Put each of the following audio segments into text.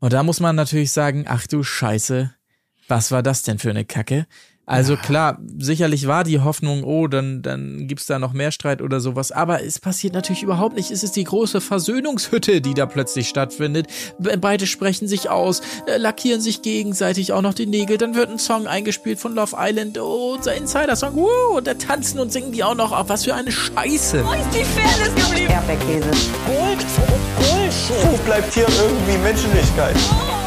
Und da muss man natürlich sagen, ach du Scheiße, was war das denn für eine Kacke? Also ja. klar, sicherlich war die Hoffnung, oh, dann, dann gibt's da noch mehr Streit oder sowas. Aber es passiert natürlich überhaupt nicht. Es ist die große Versöhnungshütte, die da plötzlich stattfindet. Beide sprechen sich aus, äh, lackieren sich gegenseitig auch noch die Nägel. Dann wird ein Song eingespielt von Love Island. Oh, unser Insider-Song. Uh, und da tanzen und singen die auch noch auf. Was für eine Scheiße. Wo ist die Fairness geblieben? Erdbeerkäse. Gold. Bullshit. Wo bleibt hier irgendwie Menschlichkeit? Oh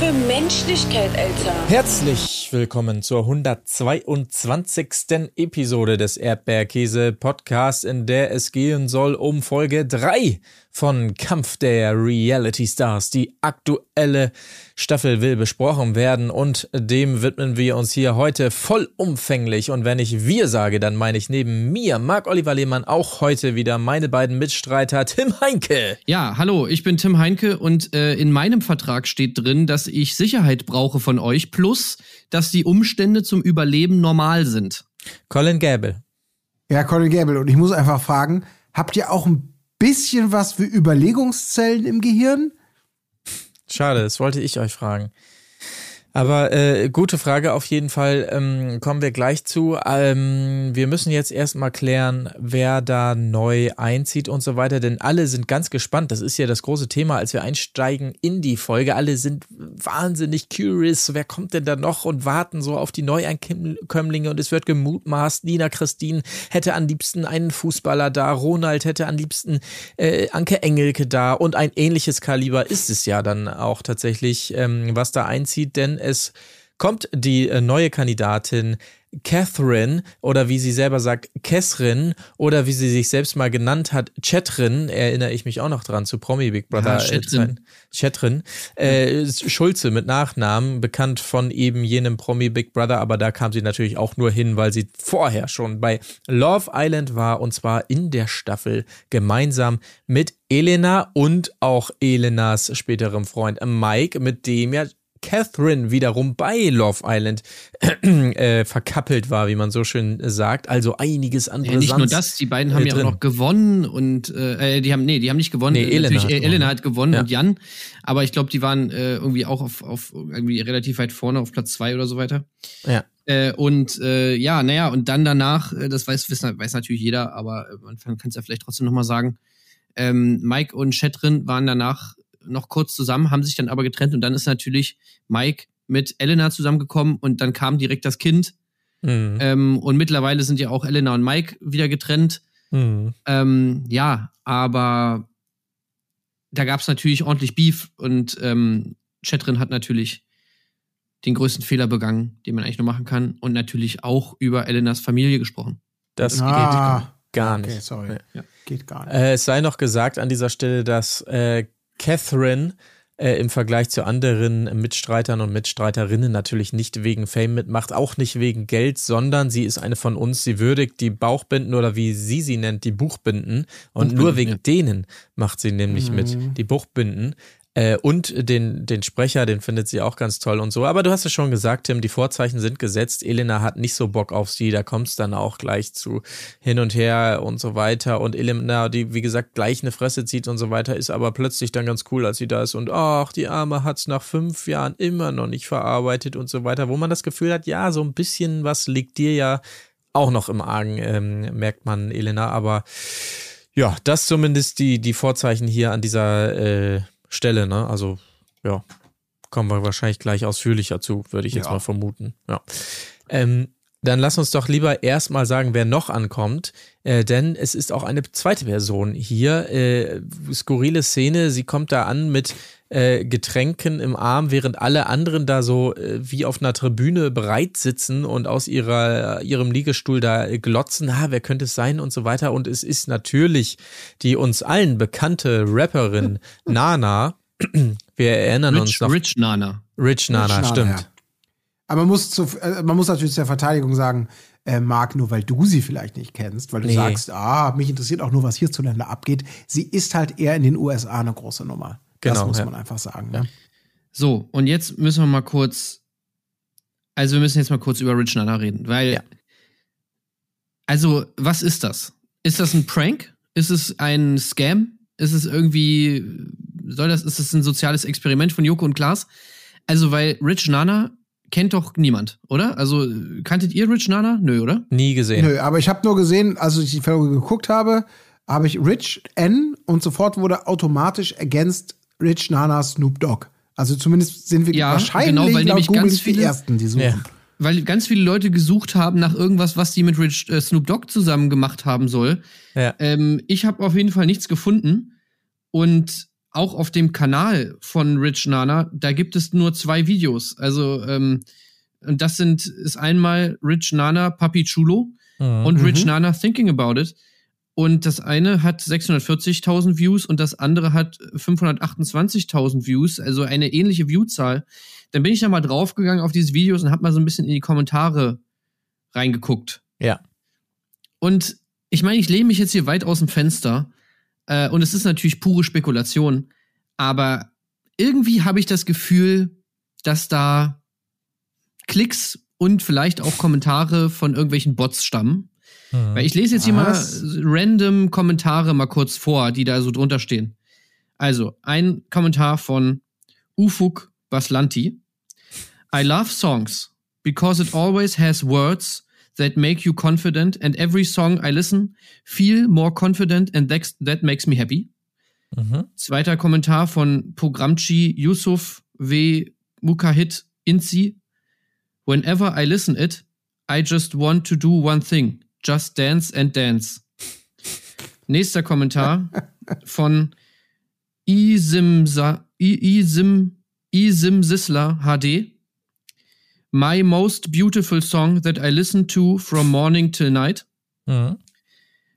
für Menschlichkeit, Alter. Herzlich willkommen zur 122. Episode des Erdbeerkäse Podcasts, in der es gehen soll um Folge 3 von Kampf der Reality Stars. Die aktuelle Staffel will besprochen werden und dem widmen wir uns hier heute vollumfänglich. Und wenn ich wir sage, dann meine ich neben mir, Marc Oliver Lehmann, auch heute wieder meine beiden Mitstreiter, Tim Heinke. Ja, hallo, ich bin Tim Heinke und äh, in meinem Vertrag steht drin, dass ich Sicherheit brauche von euch, plus, dass die Umstände zum Überleben normal sind. Colin Gable. Ja, Colin Gable. Und ich muss einfach fragen, habt ihr auch ein bisschen was für Überlegungszellen im Gehirn? Schade, das wollte ich euch fragen. Aber äh, gute Frage auf jeden Fall. Ähm, kommen wir gleich zu. Ähm, wir müssen jetzt erstmal klären, wer da neu einzieht und so weiter, denn alle sind ganz gespannt. Das ist ja das große Thema, als wir einsteigen in die Folge. Alle sind wahnsinnig curious. Wer kommt denn da noch und warten so auf die Neuankömmlinge und es wird gemutmaßt. Nina Christine hätte am liebsten einen Fußballer da. Ronald hätte am liebsten äh, Anke Engelke da und ein ähnliches Kaliber ist es ja dann auch tatsächlich, ähm, was da einzieht, denn es kommt die äh, neue Kandidatin Catherine oder wie sie selber sagt, Kessrin oder wie sie sich selbst mal genannt hat, Chetrin, erinnere ich mich auch noch dran zu Promi Big Brother. Ja, Chetrin. Chetrin. Äh, Schulze mit Nachnamen, bekannt von eben jenem Promi Big Brother, aber da kam sie natürlich auch nur hin, weil sie vorher schon bei Love Island war und zwar in der Staffel gemeinsam mit Elena und auch Elenas späterem Freund Mike, mit dem ja Catherine wiederum bei Love Island äh, verkappelt war, wie man so schön sagt. Also einiges an ja, Nicht nur das, die beiden haben äh, ja auch noch gewonnen und äh, äh, die haben, nee, die haben nicht gewonnen. Nee, Elena, hat, Elena hat gewonnen ja. und Jan. Aber ich glaube, die waren äh, irgendwie auch auf, auf irgendwie relativ weit vorne, auf Platz zwei oder so weiter. Ja. Äh, und äh, ja, naja, und dann danach, äh, das weiß, weiß, weiß natürlich jeder, aber man kann es ja vielleicht trotzdem nochmal sagen. Ähm, Mike und Chetrin waren danach noch kurz zusammen, haben sich dann aber getrennt und dann ist natürlich Mike mit Elena zusammengekommen und dann kam direkt das Kind. Mhm. Ähm, und mittlerweile sind ja auch Elena und Mike wieder getrennt. Mhm. Ähm, ja, aber da gab es natürlich ordentlich Beef und ähm, Chetrin hat natürlich den größten Fehler begangen, den man eigentlich nur machen kann und natürlich auch über Elenas Familie gesprochen. Das ah, geht gar nicht. Okay, sorry. Ja. Geht gar nicht. Äh, es sei noch gesagt an dieser Stelle, dass äh, Catherine äh, im Vergleich zu anderen Mitstreitern und Mitstreiterinnen natürlich nicht wegen Fame mitmacht, auch nicht wegen Geld, sondern sie ist eine von uns, sie würdigt die Bauchbinden oder wie sie sie nennt, die Buchbinden und Buchbinden, nur wegen ja. denen macht sie nämlich mhm. mit, die Buchbinden. Äh, und den, den Sprecher, den findet sie auch ganz toll und so. Aber du hast es schon gesagt, Tim, die Vorzeichen sind gesetzt. Elena hat nicht so Bock auf sie, da kommt es dann auch gleich zu hin und her und so weiter. Und Elena, die wie gesagt gleich eine Fresse zieht und so weiter, ist aber plötzlich dann ganz cool, als sie da ist. Und ach, die Arme hat es nach fünf Jahren immer noch nicht verarbeitet und so weiter. Wo man das Gefühl hat, ja, so ein bisschen was liegt dir ja auch noch im Argen, ähm, merkt man, Elena. Aber ja, das zumindest die, die Vorzeichen hier an dieser äh, Stelle, ne? Also, ja, kommen wir wahrscheinlich gleich ausführlicher zu, würde ich jetzt ja. mal vermuten. Ja. Ähm, dann lass uns doch lieber erstmal sagen, wer noch ankommt, äh, denn es ist auch eine zweite Person hier. Äh, skurrile Szene, sie kommt da an mit äh, Getränken im Arm, während alle anderen da so äh, wie auf einer Tribüne bereit sitzen und aus ihrer, ihrem Liegestuhl da glotzen, ha, wer könnte es sein und so weiter. Und es ist natürlich die uns allen bekannte Rapperin Nana. Wir erinnern Rich, uns noch. Rich Nana. Rich Nana, Rich Nana stimmt. Ja. Aber man muss, zu, äh, man muss natürlich zur Verteidigung sagen, äh, Marc, nur weil du sie vielleicht nicht kennst, weil du nee. sagst, ah, mich interessiert auch nur, was hierzulande abgeht. Sie ist halt eher in den USA eine große Nummer. Genau, das muss ja. man einfach sagen. Ja. So, und jetzt müssen wir mal kurz, also wir müssen jetzt mal kurz über Rich Nana reden, weil, ja. also, was ist das? Ist das ein Prank? Ist es ein Scam? Ist es irgendwie soll das, ist das ein soziales Experiment von Joko und Klaas? Also, weil Rich Nana kennt doch niemand, oder? Also, kanntet ihr Rich Nana? Nö, oder? Nie gesehen. Nö, aber ich habe nur gesehen, als ich die Folge geguckt habe, habe ich Rich N und sofort wurde automatisch ergänzt Rich Nana Snoop Dogg. Also zumindest sind wir Ja, wahrscheinlich genau, weil nämlich Google ganz nicht die viele- ersten, die suchen. Ja. Weil ganz viele Leute gesucht haben nach irgendwas, was die mit Rich äh, Snoop Dogg zusammen gemacht haben soll. Ja. Ähm, ich habe auf jeden Fall nichts gefunden. Und auch auf dem Kanal von Rich Nana, da gibt es nur zwei Videos. Also, ähm, und das sind, ist einmal Rich Nana Papi Chulo Mhm. und Rich Nana Thinking About It. Und das eine hat 640.000 Views und das andere hat 528.000 Views, also eine ähnliche Viewzahl. Dann bin ich da mal draufgegangen auf diese Videos und habe mal so ein bisschen in die Kommentare reingeguckt. Ja. Und ich meine, ich lehne mich jetzt hier weit aus dem Fenster. Äh, und es ist natürlich pure Spekulation. Aber irgendwie habe ich das Gefühl, dass da Klicks und vielleicht auch Kommentare von irgendwelchen Bots stammen. Mhm. Weil ich lese jetzt Was? hier mal random Kommentare mal kurz vor, die da so drunter stehen. Also, ein Kommentar von Ufuk Baslanti. I love songs because it always has words that make you confident and every song I listen feel more confident and that, that makes me happy. Mhm. Zweiter Kommentar von Programchi Yusuf W. Mukahit Inzi. Whenever I listen it, I just want to do one thing. Just dance and dance. Nächster Kommentar von Isimsa, I- Isim, Isim Sisler HD. My most beautiful song that I listen to from morning till night. Mhm.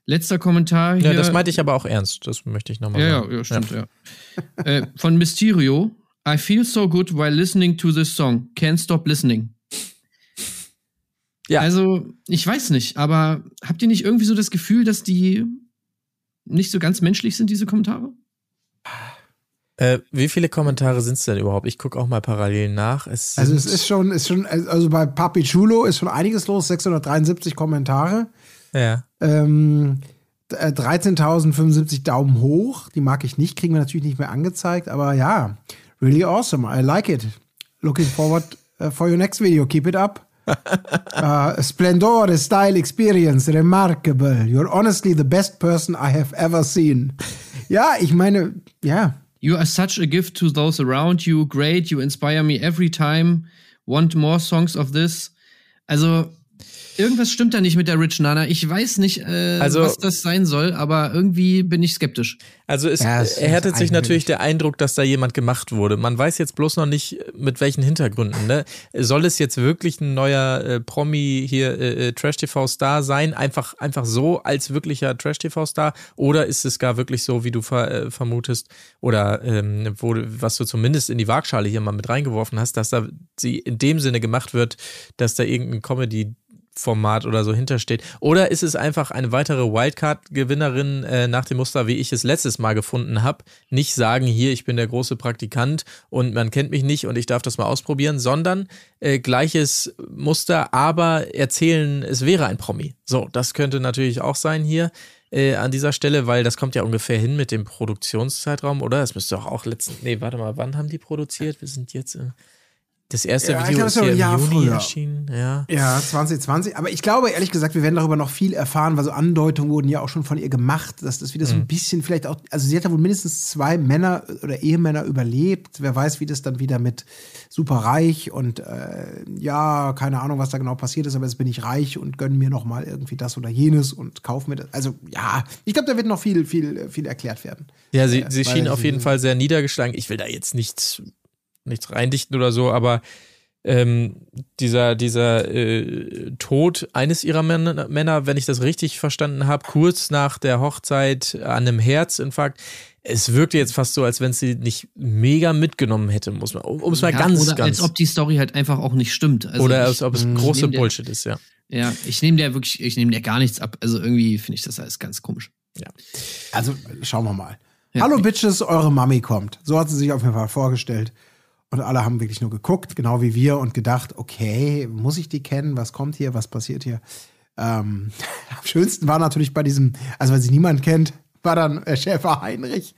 Letzter Kommentar hier. Ja, das meinte ich aber auch ernst. Das möchte ich nochmal Ja, ja, sagen. ja, stimmt, ja. äh, von Mysterio. I feel so good while listening to this song. Can't stop listening. Ja. Also, ich weiß nicht, aber habt ihr nicht irgendwie so das Gefühl, dass die nicht so ganz menschlich sind, diese Kommentare? Äh, wie viele Kommentare sind es denn überhaupt? Ich gucke auch mal parallel nach. Es Also es ist schon, ist schon, also bei Papi Chulo ist schon einiges los, 673 Kommentare. Ja. Ähm, äh, 13.075 Daumen hoch. Die mag ich nicht, kriegen wir natürlich nicht mehr angezeigt, aber ja, really awesome. I like it. Looking forward uh, for your next video. Keep it up. uh, Splendore, style, experience, remarkable. You're honestly the best person I have ever seen. Ja, ich meine, ja. You are such a gift to those around you. Great, you inspire me every time. Want more songs of this? Also, irgendwas stimmt da nicht mit der Rich Nana. Ich weiß nicht, äh, Also- was das sein soll, aber irgendwie bin ich skeptisch. Also es Ja, erhärtet sich natürlich der Eindruck, dass da jemand gemacht wurde. Man weiß jetzt bloß noch nicht, mit welchen Hintergründen. Ne? Soll es jetzt wirklich ein neuer äh, Promi hier äh, äh, Trash-TV-Star sein? Einfach, einfach so als wirklicher Trash-TV-Star? Oder ist es gar wirklich so, wie du ver äh, vermutest? Oder ähm, wo, was du zumindest in die Waagschale hier mal mit reingeworfen hast, dass da sie in dem Sinne gemacht wird, dass da irgendein Comedy Format oder so hintersteht. Oder ist es einfach eine weitere Wildcard-Gewinnerin äh, nach dem Muster, wie ich es letztes Mal gefunden habe? Nicht sagen, hier, ich bin der große Praktikant und man kennt mich nicht und ich darf das mal ausprobieren, sondern äh, gleiches Muster, aber erzählen, es wäre ein Promi. So, das könnte natürlich auch sein hier äh, an dieser Stelle, weil das kommt ja ungefähr hin mit dem Produktionszeitraum, oder? Das müsste doch auch letzten. Nee, warte mal, wann haben die produziert? Wir sind jetzt. Äh, das erste Ja, Video glaub, ist ja im Jahr Juni früher. erschienen. Ja. Ja, 2020. Aber ich glaube, ehrlich gesagt, wir werden darüber noch viel erfahren, weil so Andeutungen wurden ja auch schon von ihr gemacht, dass das wieder so ein bisschen vielleicht auch, also sie hat ja wohl mindestens zwei Männer oder Ehemänner überlebt. Wer weiß, wie das dann wieder mit superreich und äh, ja, keine Ahnung, was da genau passiert ist, aber jetzt bin ich reich und gönn mir noch mal irgendwie das oder jenes und kauf mir das. Also ja, ich glaube, da wird noch viel, viel, viel erklärt werden. Ja, sie, Äh, sie schien auf jeden Fall sehr niedergeschlagen. Ich will da jetzt nichts, nichts reindichten oder so, aber ähm, dieser, dieser äh, Tod eines ihrer Männer, Männer, wenn ich das richtig verstanden habe, kurz nach der Hochzeit an einem Herzinfarkt, es wirkte jetzt fast so, als wenn sie nicht mega mitgenommen hätte, muss man, um es mal Ja, ganz, oder ganz. als ob die Story halt einfach auch nicht stimmt. Also oder ich, als ob es mh, große der- Bullshit ist, ja. Ja, ich nehme der wirklich, ich nehme der gar nichts ab. Also irgendwie finde ich das alles ganz komisch. Also schauen wir mal. Ja. Hallo Bitches, eure Mami kommt. So hat sie sich auf jeden Fall vorgestellt. Und alle haben wirklich nur geguckt, genau wie wir, und gedacht, okay, muss ich die kennen? Was kommt hier? Was passiert hier? Ähm, am schönsten war natürlich bei diesem, also weil sie niemand kennt, war dann äh, Schäfer Heinrich,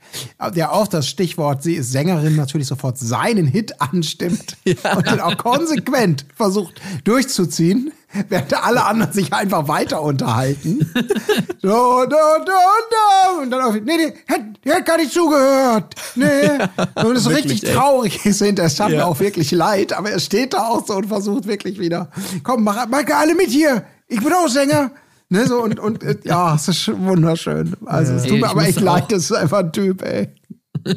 der auch das Stichwort, sie ist Sängerin, natürlich sofort seinen Hit anstimmt und den auch konsequent versucht durchzuziehen, während alle anderen sich einfach weiter unterhalten. so, da, da, da. Und dann auf, nee, nee, hätte hätt gar nicht zugehört. Nee. Und es ist richtig ey. traurig ist hinterher. Es tat mir Ja. auch wirklich leid, aber er steht da auch so und versucht wirklich wieder, komm, mach, mach alle mit hier. Ich bin auch Sänger. Ne, so und, und äh, ja, es ist wunderschön. Also es Ey, tut mir ich aber echt leid, das ist einfach ein Typ, ey.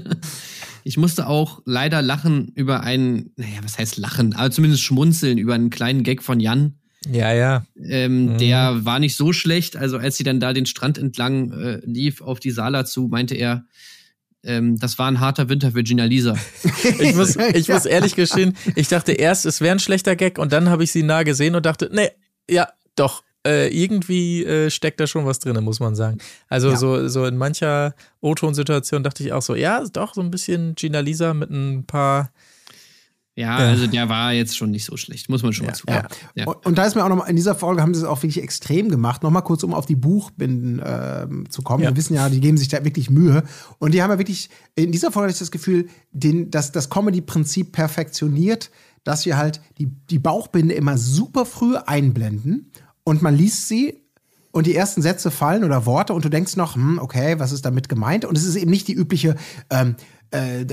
Ich musste auch leider lachen über einen, naja, was heißt lachen, aber zumindest schmunzeln über einen kleinen Gag von Jan. Ja, ja. Ähm, Der war nicht so schlecht. Also als sie dann da den Strand entlang äh, lief auf die Sala zu, meinte er, ähm, das war ein harter Winter für Gina Lisa. Ich muss, ich muss ehrlich gestehen, ich dachte erst, es wäre ein schlechter Gag und dann habe ich sie nah gesehen und dachte, nee, ja, doch. Äh, irgendwie äh, steckt da schon was drin, muss man sagen. Also Ja. so, so in mancher O-Ton-Situation dachte ich auch so, ja, doch, so ein bisschen Gina Lisa mit ein paar. Ja, also der war jetzt schon nicht so schlecht, muss man schon mal zugeben. Ja. Und, und da ist mir auch nochmal, in dieser Folge haben sie es auch wirklich extrem gemacht. Nochmal kurz, um auf die Buchbinden ähm, zu kommen. Ja. Wir wissen ja, die geben sich da wirklich Mühe. Und die haben ja wirklich, in dieser Folge habe ich das Gefühl, den, dass das Comedy-Prinzip perfektioniert, dass wir halt die, die Bauchbinde immer super früh einblenden und man liest sie und die ersten Sätze fallen oder Worte und du denkst noch, hm, okay, was ist damit gemeint? Und es ist eben nicht die übliche ähm, äh,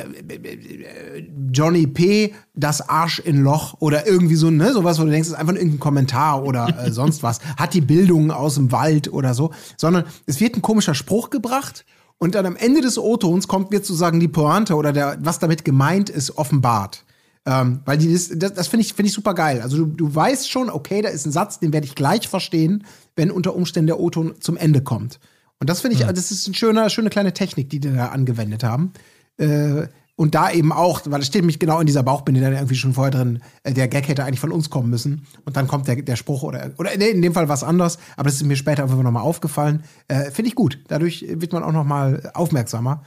Johnny P., das Arsch in Loch oder irgendwie so, ne, sowas, wo du denkst, es ist einfach irgendein Kommentar oder äh, sonst was. Hat die Bildung aus dem Wald oder so, sondern es wird ein komischer Spruch gebracht und dann am Ende des O-Tons kommt wird sozusagen die Pointe oder der, was damit gemeint ist, offenbart. Ähm, weil die, das, das, finde ich, finde ich super geil. Also du, du weißt schon, okay, da ist ein Satz, den werde ich gleich verstehen, wenn unter Umständen der O-Ton zum Ende kommt. Und das finde ich, das ist eine schöne, schöne kleine Technik, die die da angewendet haben. Äh, und da eben auch, weil es steht nämlich genau in dieser Bauchbinde dann irgendwie schon vorher drin, äh, der Gag hätte eigentlich von uns kommen müssen. Und dann kommt der, der Spruch oder, oder nee, in dem Fall was anderes, aber das ist mir später einfach nochmal aufgefallen. Äh, Finde ich gut. Dadurch wird man auch nochmal aufmerksamer,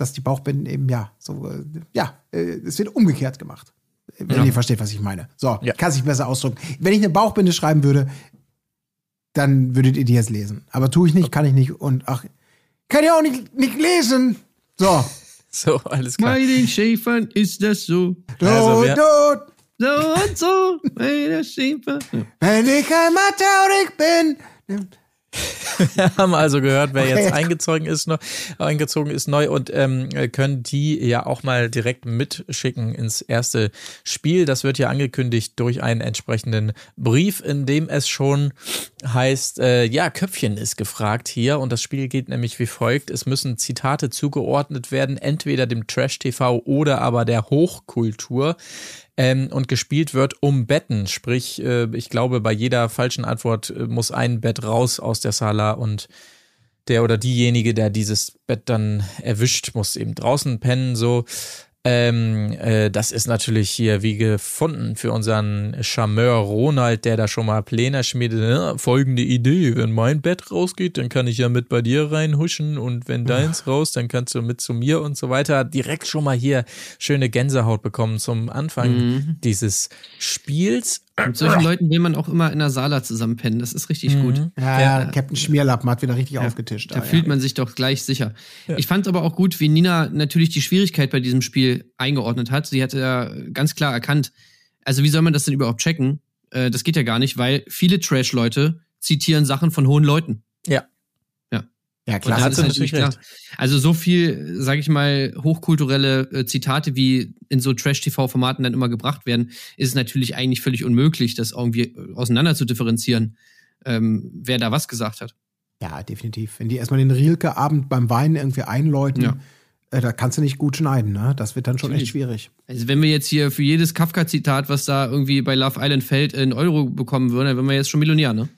dass die Bauchbinden eben, ja, so, äh, ja, äh, es wird umgekehrt gemacht. Wenn ihr versteht, was ich meine. So, Ja. kann sich besser ausdrücken. Wenn ich eine Bauchbinde schreiben würde, dann würdet ihr die jetzt lesen. Aber tue ich nicht, kann ich nicht und ach, kann ich auch nicht, nicht lesen. So. So, alles klar. Bei den Schäfern ist das so. Du, Also, du, So und so, bei der Schäfer. wenn ich ein Matheurik bin. Wir haben also gehört, wer jetzt jetzt- eingezogen ist, noch, eingezogen ist neu und ähm, können die ja auch mal direkt mitschicken ins erste Spiel. Das wird ja angekündigt durch einen entsprechenden Brief, in dem es schon heißt, äh, ja, Köpfchen ist gefragt hier und das Spiel geht nämlich wie folgt. Es müssen Zitate zugeordnet werden, entweder dem Trash-TV oder aber der Hochkultur. Ähm, und gespielt wird um Betten. Sprich, äh, ich glaube, bei jeder falschen Antwort äh, muss ein Bett raus aus der Sala und der oder diejenige, der dieses Bett dann erwischt, muss eben draußen pennen. So. Ähm, äh, das ist natürlich hier wie gefunden für unseren Charmeur Ronald, der da schon mal Pläne schmiedet. Ja, folgende Idee: Wenn mein Bett rausgeht, dann kann ich ja mit bei dir reinhuschen und wenn deins raus, dann kannst du mit zu mir und so weiter. Direkt schon mal hier schöne Gänsehaut bekommen zum Anfang dieses Spiels. Mit solchen Leuten will man auch immer in der Sala zusammenpennen. Das ist richtig gut. Ja, Ja. Captain Schmierlappen hat wieder richtig aufgetischt. Da Ah, fühlt ja. man sich doch gleich sicher. Ich fand aber auch gut, wie Nina natürlich die Schwierigkeit bei diesem Spiel eingeordnet hat. Sie hatte ja ganz klar erkannt, also wie soll man das denn überhaupt checken? Äh, das geht ja gar nicht, weil viele Trash-Leute zitieren Sachen von hohen Leuten. Ja. Ja, klar. da hat sie natürlich natürlich klar. Also so viel, sage ich mal, hochkulturelle äh, Zitate, wie in so Trash-TV-Formaten dann immer gebracht werden, ist es natürlich eigentlich völlig unmöglich, das irgendwie äh, auseinander zu differenzieren, ähm, wer da was gesagt hat. Ja, definitiv. Wenn die erstmal den Rilke-Abend beim Weinen irgendwie einläuten, Ja. äh, da kannst du nicht gut schneiden, ne? Das wird dann schon Natürlich. echt schwierig. Also wenn wir jetzt hier für jedes Kafka-Zitat, was da irgendwie bei Love Island fällt, in Euro bekommen würden, dann wären wir jetzt schon Millionär, ne?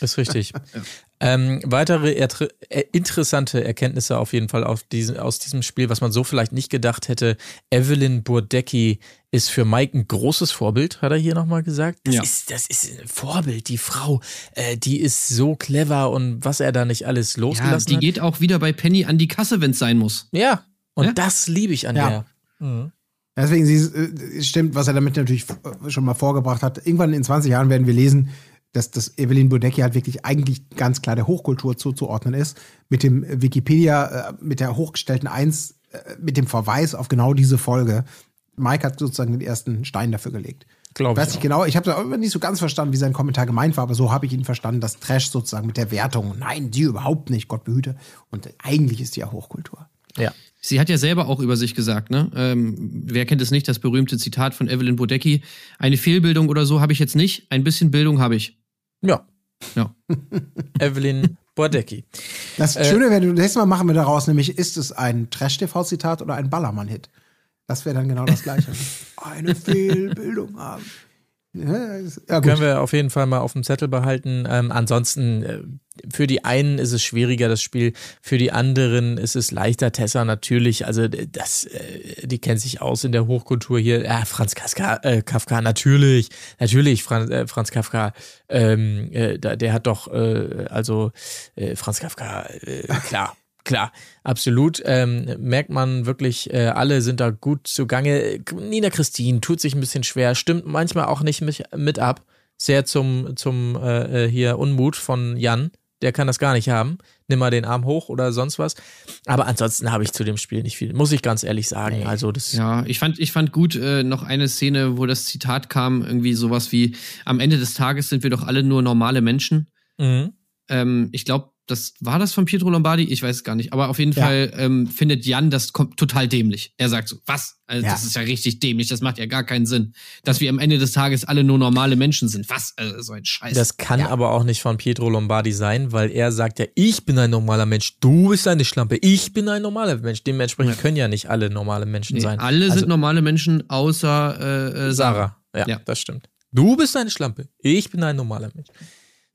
Ist richtig. ähm, weitere äh, interessante Erkenntnisse auf jeden Fall auf diesen, aus diesem Spiel, was man so vielleicht nicht gedacht hätte. Evelyn Burdecki ist für Mike ein großes Vorbild, hat er hier nochmal gesagt. Das, Ja. ist, das ist ein Vorbild, die Frau, äh, die ist so clever und was er da nicht alles Ja, losgelassen die hat. geht auch wieder bei Penny an die Kasse, wenn es sein muss. Ja, und Ja. das liebe ich an Ja. der. Mhm. Deswegen sie, äh, stimmt, was er damit natürlich äh, schon mal vorgebracht hat. Irgendwann in 20 Jahren werden wir lesen, dass, dass Evelyn Bodecki halt wirklich eigentlich ganz klar der Hochkultur zuzuordnen ist, mit dem Wikipedia, äh, mit der hochgestellten Eins, äh, mit dem Verweis auf genau diese Folge. Mike hat sozusagen den ersten Stein dafür gelegt. Glaube Weiß ich. genau, ich habe da nicht so ganz verstanden, wie sein Kommentar gemeint war, aber so habe ich ihn verstanden, dass Trash sozusagen mit der Wertung, nein, die überhaupt nicht, Gott behüte. Und eigentlich ist die ja Hochkultur. Ja. Sie hat ja selber auch über sich gesagt, ne? Ähm, wer kennt es nicht, das berühmte Zitat von Evelyn Bodecki? Eine Fehlbildung oder so habe ich jetzt nicht, ein bisschen Bildung habe ich. Ja. Ja. Evelyn Bordecki. Das Äh, Schöne wäre, nächstes Mal machen wir daraus nämlich, ist es ein Trash-TV-Zitat oder ein Ballermann-Hit? Das wäre dann genau das Gleiche. Eine Fehlbildung haben. Ja. Können wir auf jeden Fall mal auf dem Zettel behalten. Ähm, ansonsten, äh, für die einen ist es schwieriger, das Spiel. Für die anderen ist es leichter. Tessa natürlich, also das, äh, die kennt sich aus in der Hochkultur hier. Ja, Franz Kafka, äh, Kafka natürlich, natürlich, Franz, äh, Franz Kafka, ähm, äh, der hat doch, äh, also Franz Kafka, klar. Klar, absolut. Ähm, merkt man wirklich, äh, alle sind da gut zugange. Nina Christine tut sich ein bisschen schwer, stimmt manchmal auch nicht mich, mit ab. Sehr zum, zum äh, äh, hier Unmut von Jan. Der kann das gar nicht haben. Nimm mal den Arm hoch oder sonst was. Aber ansonsten habe ich zu dem Spiel nicht viel, muss ich ganz ehrlich sagen. Also das Ja, ich fand, ich fand gut äh, noch eine Szene, wo das Zitat kam, irgendwie sowas wie, am Ende des Tages sind wir doch alle nur normale Menschen. Mhm. Ähm, ich glaube, das war das von Pietro Lombardi, ich weiß es gar nicht. Aber auf jeden Ja. Fall ähm, findet Jan das total dämlich. Er sagt so, was? Also, Ja. Das ist ja richtig dämlich, das macht ja gar keinen Sinn. Dass wir am Ende des Tages alle nur normale Menschen sind. Was? Also, so ein Scheiß. Das kann aber auch nicht von Pietro Lombardi sein, weil er sagt ja, ich bin ein normaler Mensch, du bist eine Schlampe, ich bin ein normaler Mensch. Dementsprechend können ja nicht alle normale Menschen nee, sein. alle Also- sind normale Menschen, außer äh, äh, Sarah. Sarah. Ja, Ja. das stimmt. Du bist eine Schlampe. Ich bin ein normaler Mensch.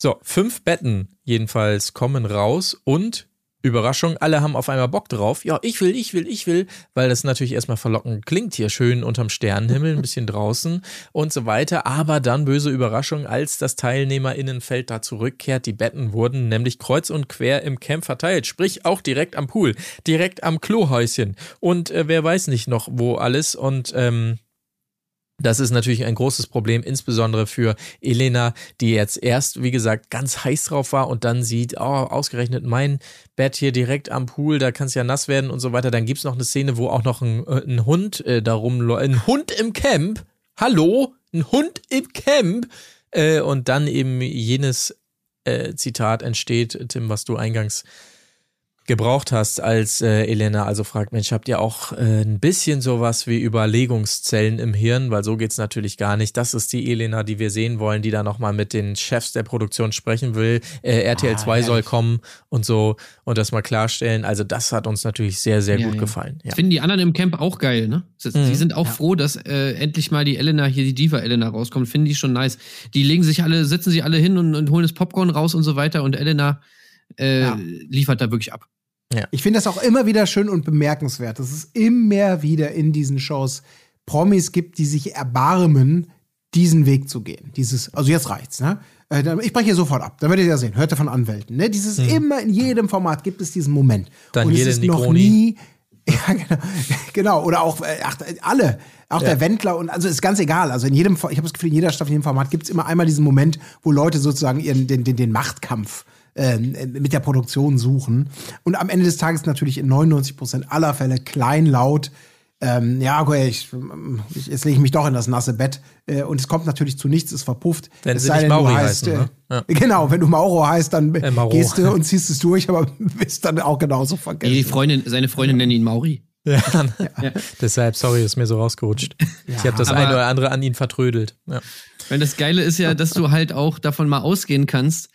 So, fünf Betten jedenfalls kommen raus und Überraschung, alle haben auf einmal Bock drauf. Ja, ich will, ich will, ich will, weil das natürlich erstmal verlockend klingt hier schön unterm Sternenhimmel, ein bisschen draußen und so weiter. Aber dann böse Überraschung, als das Teilnehmerinnenfeld da zurückkehrt. Die Betten wurden nämlich kreuz und quer im Camp verteilt, sprich auch direkt am Pool, direkt am Klohäuschen und äh, wer weiß nicht noch wo alles und ähm, das ist natürlich ein großes Problem, insbesondere für Elena, die jetzt erst, wie gesagt, ganz heiß drauf war und dann sieht, oh, ausgerechnet mein Bett hier direkt am Pool, da kann es ja nass werden und so weiter. Dann gibt's noch eine Szene, wo auch noch ein, äh, ein Hund äh, darum, ein Hund im Camp, hallo, ein Hund im Camp. Äh, und dann eben jenes äh, Zitat entsteht, Tim, was du eingangs gebraucht hast, als äh, Elena also fragt, Mensch, habt ihr auch äh, ein bisschen sowas wie Überlegungszellen im Hirn? Weil so geht's natürlich gar nicht. Das ist die Elena, die wir sehen wollen, die da nochmal mit den Chefs der Produktion sprechen will. Äh, RTL Ah, 2 soll herrlich. kommen und so und das mal klarstellen. Also das hat uns natürlich sehr, sehr Ja, gut ja. gefallen. Ja. Finden die anderen im Camp auch geil, ne? Sie Mhm. sie sind auch froh, dass äh, endlich mal die Elena hier, die Diva-Elena rauskommt. Finden die schon nice. Die legen sich alle, setzen sich alle hin und, und holen das Popcorn raus und so weiter und Elena äh, Ja. liefert da wirklich ab. Ich finde das auch immer wieder schön und bemerkenswert, dass es immer wieder in diesen Shows Promis gibt, die sich erbarmen, diesen Weg zu gehen. Dieses, also jetzt reicht's, ne? Äh, Ich breche hier sofort ab. Dann werdet ihr ja sehen. Hört ihr von Anwälten. Ne? Dieses immer in jedem Format gibt es diesen Moment. Dann und es ist noch nie. Ja, genau. genau. Oder auch äh, ach, alle. Auch der Wendler und also ist ganz egal. Also in jedem, ich habe das Gefühl, in jeder Staffel, in jedem Format gibt es immer einmal diesen Moment, wo Leute sozusagen ihren, den, den, den Machtkampf ähm, mit der Produktion suchen. Und am Ende des Tages natürlich in 99 Prozent aller Fälle kleinlaut. Ähm, ja, okay, ich, ich, jetzt lege ich mich doch in das nasse Bett. Äh, und es kommt natürlich zu nichts, es verpufft. Wenn es sie sei nicht denn, du Mauri heißt, heißen, ne? äh, Ja. Genau, wenn du Mauro heißt, dann Äh, Mauro. gehst du und ziehst es durch, aber bist dann auch genauso vergessen. Die Freundin, seine Freundin nennen ihn Mauri. Ja, Deshalb, sorry, ist mir so rausgerutscht. ich habe das Aber- eine oder andere an ihn vertrödelt. Ja. Weil das Geile ist ja, dass du halt auch davon mal ausgehen kannst.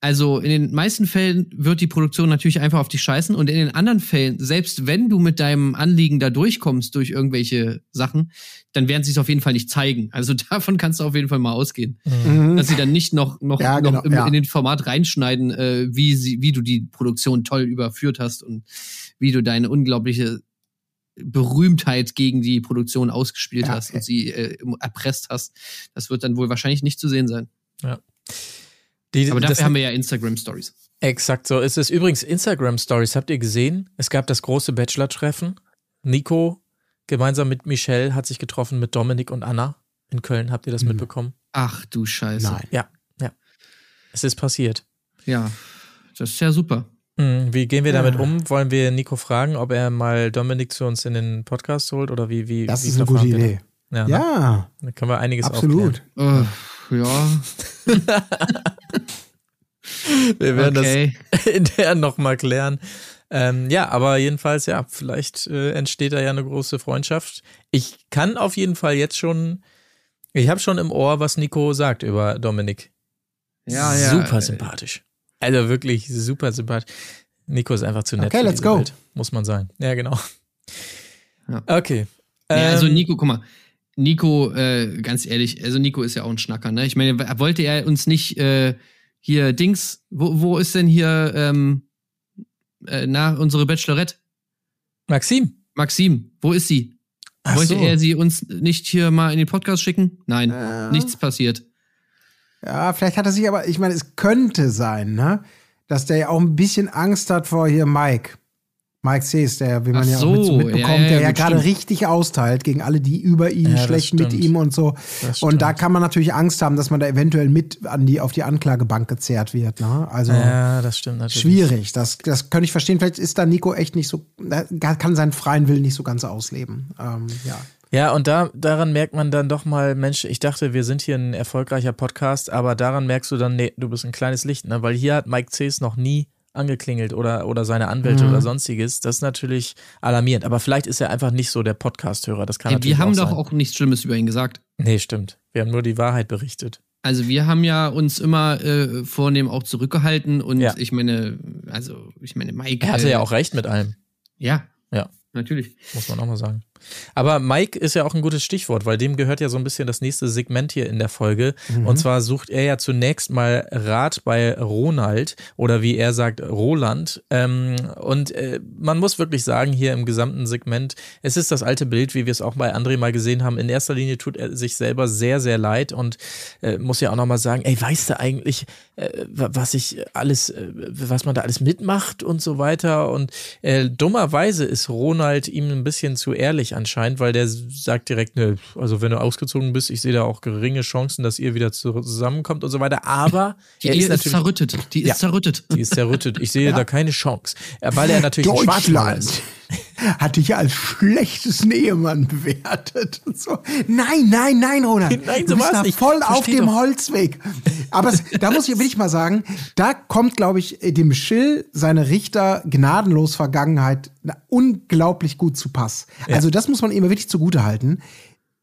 Also in den meisten Fällen wird die Produktion natürlich einfach auf dich scheißen und in den anderen Fällen, selbst wenn du mit deinem Anliegen da durchkommst durch irgendwelche Sachen, dann werden sie es auf jeden Fall nicht zeigen. Also davon kannst du auf jeden Fall mal ausgehen, Mhm. dass sie dann nicht noch noch, Ja, noch genau, im, ja. in den Format reinschneiden, äh, wie sie, wie du die Produktion toll überführt hast und wie du deine unglaubliche Berühmtheit gegen die Produktion ausgespielt Ja, hast und sie äh, erpresst hast. Das wird dann wohl wahrscheinlich nicht zu sehen sein. Die, Aber dafür das- haben wir ja Instagram Stories. Exakt so ist es. Übrigens, Instagram Stories, habt ihr gesehen? Es gab das große Bachelor-Treffen. Nico gemeinsam mit Michelle hat sich getroffen mit Dominik und Anna in Köln. Habt ihr das Mhm. mitbekommen? Ach du Scheiße. Nein. Ja, ja. Es ist passiert. Ja, das ist ja super. Hm, Wie gehen wir damit um? Wollen wir Nico fragen, ob er mal Dominik zu uns in den Podcast holt oder wie? wie Das wie ist eine gute Idee. Ja, ne? Ja, Dann können wir einiges absolut. Äh, ja, aufklären. Wir werden okay. das intern nochmal klären. Ähm, ja, aber jedenfalls, ja, vielleicht äh, entsteht da ja eine große Freundschaft. Ich kann auf jeden Fall jetzt schon, ich habe schon im Ohr, was Nico sagt über Dominik. Ja, ja. Super sympathisch. Also wirklich super sympathisch. Nico ist einfach zu nett. Okay, let's go. Welt, muss man sagen. Ja, genau. Ja. Okay. Ja, also Ähm, Nico, guck mal. Nico, äh, ganz ehrlich, also Nico ist ja auch ein Schnacker, ne? Ich meine, wollte er uns nicht äh, hier Dings, wo, wo ist denn hier ähm, äh, na, unsere Bachelorette? Maxim. Maxim, wo ist sie? Ach Wollte so. er sie uns nicht hier mal in den Podcast schicken? Nein, Äh. nichts passiert. Ja, vielleicht hat er sich aber, ich meine, es könnte sein, ne? Dass der ja auch ein bisschen Angst hat vor hier Mike. Mike Sees, der, wie man Ach ja auch mit, so, mitbekommt, ja, ja, der ja gerade richtig austeilt gegen alle, die über ihn Ja, schlecht mit ihm und so. Und da kann man natürlich Angst haben, dass man da eventuell mit an die, auf die Anklagebank gezerrt wird. Ne? Also Ja, das stimmt natürlich. schwierig. Das, das könnte ich verstehen. Vielleicht ist da Nico echt nicht so, kann seinen freien Willen nicht so ganz ausleben. Ähm, ja. Ja, und da, daran merkt man dann doch mal, Mensch, ich dachte, wir sind hier ein erfolgreicher Podcast, aber daran merkst du dann, nee, du bist ein kleines Licht, ne? Weil hier hat Mike Cs noch nie angeklingelt oder, oder seine Anwälte Mhm. oder sonstiges. Das ist natürlich alarmierend. Aber vielleicht ist er einfach nicht so der Podcast-Hörer. Das kann Ey, wir haben auch doch sein. auch nichts Schlimmes über ihn gesagt. Nee, stimmt. Wir haben nur die Wahrheit berichtet. Also wir haben ja uns immer äh, vornehm auch zurückgehalten und Ja. ich meine, also ich meine, Mike. Er hatte äh, ja auch recht mit allem, Ja. Ja. Natürlich. muss man auch mal sagen. Aber Mike ist ja auch ein gutes Stichwort, weil dem gehört ja so ein bisschen das nächste Segment hier in der Folge. Mhm. Und zwar sucht er ja zunächst mal Rat bei Ronald oder wie er sagt, Roland. Ähm, und äh, man muss wirklich sagen, hier im gesamten Segment, es ist das alte Bild, wie wir es auch bei André mal gesehen haben. In erster Linie tut er sich selber sehr, sehr leid und äh, muss ja auch nochmal sagen, ey, weißt du eigentlich, äh, wa- was ich alles, was man da alles mitmacht und so weiter. Und dummerweise ist Ronald ihm ein bisschen zu ehrlich anscheinend, weil der sagt direkt, ne, also wenn du ausgezogen bist, ich sehe da auch geringe Chancen, dass ihr wieder zu- zusammenkommt und so weiter. Aber Die Ehe ist ist, zerrüttet. Die ist Ja. zerrüttet. die ist zerrüttet. Ich sehe da keine Chance. Weil er natürlich ein Schwarzmaler Deutschland ist. Hat dich als schlechtes Ehemann bewertet. Und so. Nein, nein, nein, Ronald. Nein, so du bist da nicht. voll auf Versteh dem doch. Holzweg. Aber es, da muss ich, will ich mal sagen, da kommt, glaube ich, dem Schill seine Richter gnadenlos Vergangenheit unglaublich gut zu Pass. Also das muss man ihm wirklich zugute halten.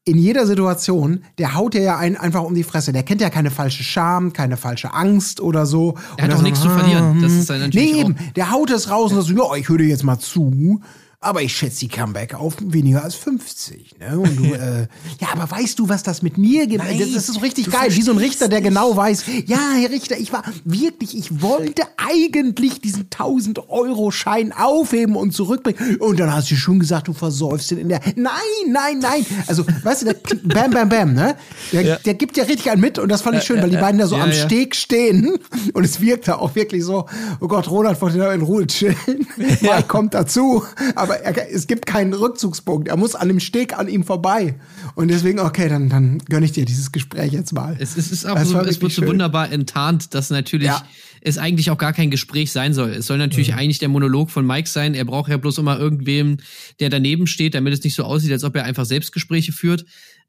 In jeder Situation, der haut dir ja einen einfach um die Fresse. Der kennt ja keine falsche Scham, keine falsche Angst oder so. Er hat auch so, nichts zu verlieren. Das ist dann natürlich Nee, eben. Der haut es raus und sagt so, ja, ich höre dir jetzt mal zu. Aber ich schätze die Comeback auf weniger als 50. Ne? Und du, äh, ja, aber weißt du, was das mit mir gibt? Nein, das ist so richtig geil. Wie so ein Richter, der genau weiß, ja, Herr Richter, ich war wirklich, ich wollte eigentlich diesen 1000-Euro-Schein aufheben und zurückbringen. Und dann hast du schon gesagt, du versäufst den in der. Nein, nein, nein. Also, weißt du, der, bam, bam, bam, ne? Der, Ja. der gibt ja richtig einen mit und das fand ich schön, weil die beiden da so ja, am ja. Steg stehen und es wirkt da auch wirklich so, oh Gott, Ronald wollte da in Ruhe chillen. Mike kommt dazu, aber er, es gibt keinen Rückzugspunkt. Er muss an dem Steg an ihm vorbei. Und deswegen, okay, dann, dann gönne ich dir dieses Gespräch jetzt mal. Es, es ist auch so, es wird so schön. wunderbar enttarnt, dass natürlich Ja. es eigentlich auch gar kein Gespräch sein soll. Es soll natürlich Mhm. eigentlich der Monolog von Mike sein. Er braucht ja bloß immer irgendwem, der daneben steht, damit es nicht so aussieht, als ob er einfach Selbstgespräche führt.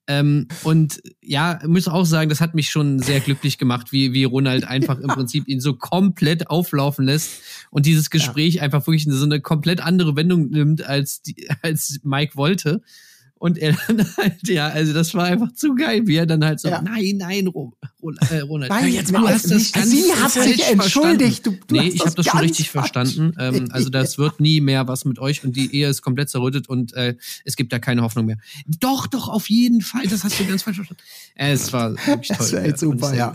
Ähm, und ja, muss auch sagen, das hat mich schon sehr glücklich gemacht, wie, wie Ronald einfach im Prinzip ihn so komplett auflaufen lässt und dieses Gespräch einfach wirklich so eine komplett andere Wendung nimmt, als, die, als Mike wollte. Und er dann halt, ja, also das war einfach zu geil, wie er dann halt so, Ja. nein, nein, Ro Ro äh, Ronald, Nein, hör jetzt du mal hast das ganz sie hat sich entschuldigt, du- du nee, ich habe das schon richtig verstanden. Ähm, also das wird nie mehr was mit euch und die Ehe ist komplett zerrüttet und äh, es gibt da keine Hoffnung mehr. Doch, doch, auf jeden Fall, das hast du ganz falsch verstanden. Äh, es war wirklich toll. Das echt Ja, und super, es- ja.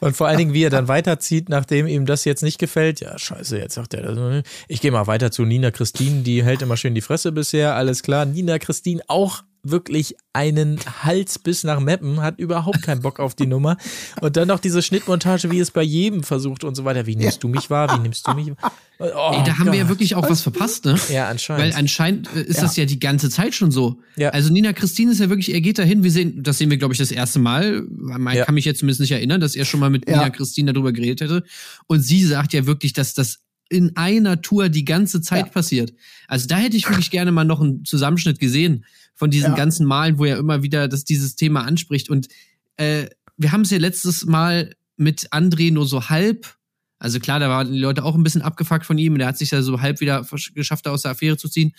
Und vor allen Dingen, wie er dann weiterzieht, nachdem ihm das jetzt nicht gefällt. Ja, scheiße, jetzt sagt er, das, ich gehe mal weiter zu Nina Christine, die hält immer schön die Fresse bisher, alles klar. Nina Christine auch wirklich einen Hals bis nach Meppen, hat überhaupt keinen Bock auf die Nummer. Und dann noch diese Schnittmontage, wie es bei jedem versucht und so weiter. Wie nimmst du mich wahr? Wie nimmst du mich wahr? Oh, Ey, da haben wir ja Gott. wirklich auch was verpasst, ne? Ja, anscheinend. Weil anscheinend äh, ist das ja die ganze Zeit schon so. Ja. Also Nina Christine ist ja wirklich, er geht dahin, wir sehen, das sehen wir, glaube ich, das erste Mal. Man Ja. kann mich jetzt zumindest nicht erinnern, dass er schon mal mit Ja. Nina Christine darüber geredet hätte. Und sie sagt ja wirklich, dass das in einer Tour die ganze Zeit Ja. passiert. Also da hätte ich wirklich gerne mal noch einen Zusammenschnitt gesehen von diesen Ja. ganzen Malen, wo er immer wieder das, dieses Thema anspricht. Und äh, wir haben es ja letztes Mal mit André nur so halb. Also klar, da waren die Leute auch ein bisschen abgefuckt von ihm. und Der hat sich ja so halb wieder geschafft, da aus der Affäre zu ziehen.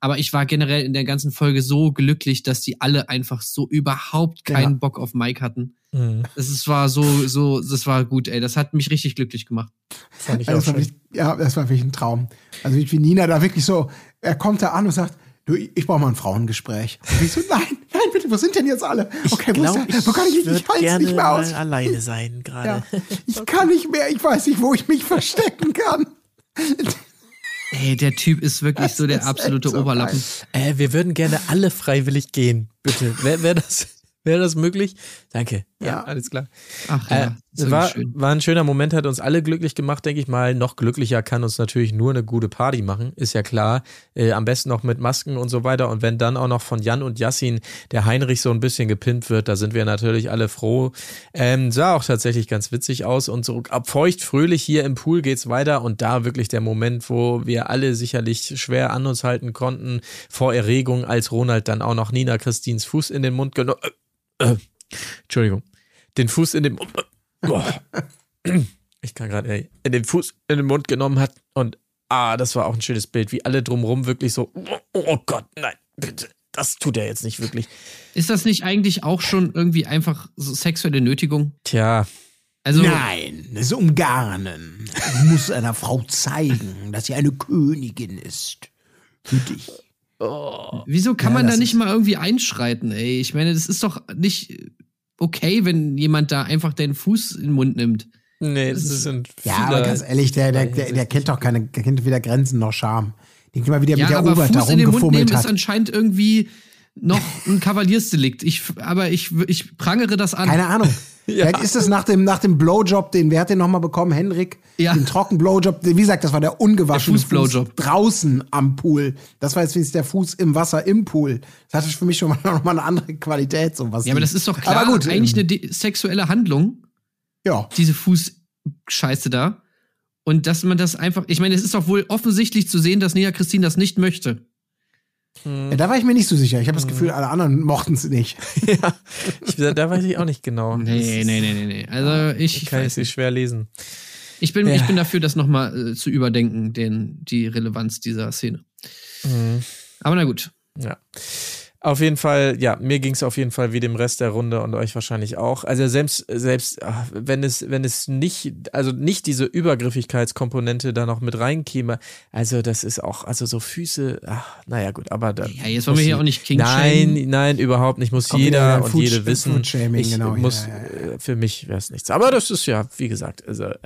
Aber ich war generell in der ganzen Folge so glücklich, dass die alle einfach so überhaupt keinen Ja. Bock auf Mike hatten. Mhm, Das ist, war so, so, das war gut, ey. Das hat mich richtig glücklich gemacht. fand ich Also auch das war schön. wirklich, ja, das war wirklich ein Traum. Also wie Nina da wirklich so, er kommt da an und sagt, du, ich brauche mal ein Frauengespräch. Und ich so, nein, nein, bitte, wo sind denn jetzt alle? Okay, wo, ist der, wo kann ich mich nicht halten gerne nicht mehr aus? mal alleine sein gerade. Ja, ich kann nicht mehr, ich weiß nicht, wo ich mich verstecken kann. Ey, der Typ ist wirklich Das so der absolute so Oberlappen. Äh, wir würden gerne alle freiwillig gehen. Bitte. Wäre wär das, wär das möglich? Danke. Ja, Ja. alles klar. Ach ja, Äh, war, schön. war ein schöner Moment, hat uns alle glücklich gemacht, denke ich mal. Noch glücklicher kann uns natürlich nur eine gute Party machen, ist ja klar. Äh, am besten noch mit Masken und so weiter. Und wenn dann auch noch von Jan und Yassin der Heinrich so ein bisschen gepimpt wird, da sind wir natürlich alle froh. Ähm, sah auch tatsächlich ganz witzig aus. Und so ab feucht fröhlich hier im Pool geht's weiter. Und da wirklich der Moment, wo wir alle sicherlich schwer an uns halten konnten, vor Erregung, als Ronald dann auch noch Nina Christins Fuß in den Mund genommen. Äh, äh, Entschuldigung. Den Fuß in den Mund. Boah. Ich kann gerade, in den Fuß in den Mund genommen hat und ah, das war auch ein schönes Bild, wie alle drumrum wirklich so, oh, oh Gott, nein, bitte, das tut er jetzt nicht wirklich. Ist das nicht eigentlich auch schon irgendwie einfach so sexuelle Nötigung? Tja, Also, Nein, ist umgarnen. Du musst einer Frau zeigen, dass sie eine Königin ist. Für dich. Wieso kann Ja, man da das nicht mal irgendwie einschreiten, ey? Ich meine, das ist doch nicht okay, wenn jemand da einfach deinen Fuß in den Mund nimmt. nee, das sind viele. Ja, aber ganz ehrlich, der, der, der, der kennt doch keine, der kennt weder Grenzen noch Scham. Den immer wieder mit der aber Obert da Fuß in den Mund nehmen rumgefummelt ist hat. anscheinend irgendwie noch ein Kavaliersdelikt. Ich, aber ich, ich prangere das an. Keine Ahnung. Vielleicht ist es nach dem, nach dem Blowjob, den, wer hat den nochmal bekommen? Henrik? Ja. Den Trocken-Blowjob. Wie gesagt, das war der ungewaschene Der Fuß-Blowjob. Fuß draußen am Pool. Das war jetzt wenigstens der Fuß im Wasser im Pool. Das hatte für mich schon mal nochmal eine andere Qualität, so was. Ja, aber das ist doch klar Aber gut, eigentlich eine sexuelle Handlung, Ja. diese Fußscheiße da. Und dass man das einfach, ich meine, es ist doch wohl offensichtlich zu sehen, dass Nia Christine das nicht möchte. Ja. Da war ich mir nicht so sicher. Ich habe das Gefühl, alle anderen mochten es nicht. ja, ich, da weiß ich auch nicht genau. Nee, nee, nee, nee, nee. Also ich, ich, Kann ich weiß sie nicht. schwer lesen. ich, bin, Ja. ich bin dafür, das nochmal äh, zu überdenken, den, die Relevanz dieser Szene. Mhm. Aber na gut. Ja. Auf jeden Fall, ja, mir ging es auf jeden Fall wie dem Rest der Runde und euch wahrscheinlich auch. Also selbst, selbst ach, wenn es, wenn es nicht, also nicht diese Übergriffigkeitskomponente da noch mit reinkäme, also das ist auch, also so Füße, ach, naja gut, aber da. Ja, jetzt wollen wir muss hier auch nicht King Nein, nein, überhaupt nicht. Muss wieder jeder der und Food- jede wissen. Food-Shaming, ich genau, ja, muss, ja, äh, für mich wäre es nichts. Aber das ist ja, wie gesagt, also, äh,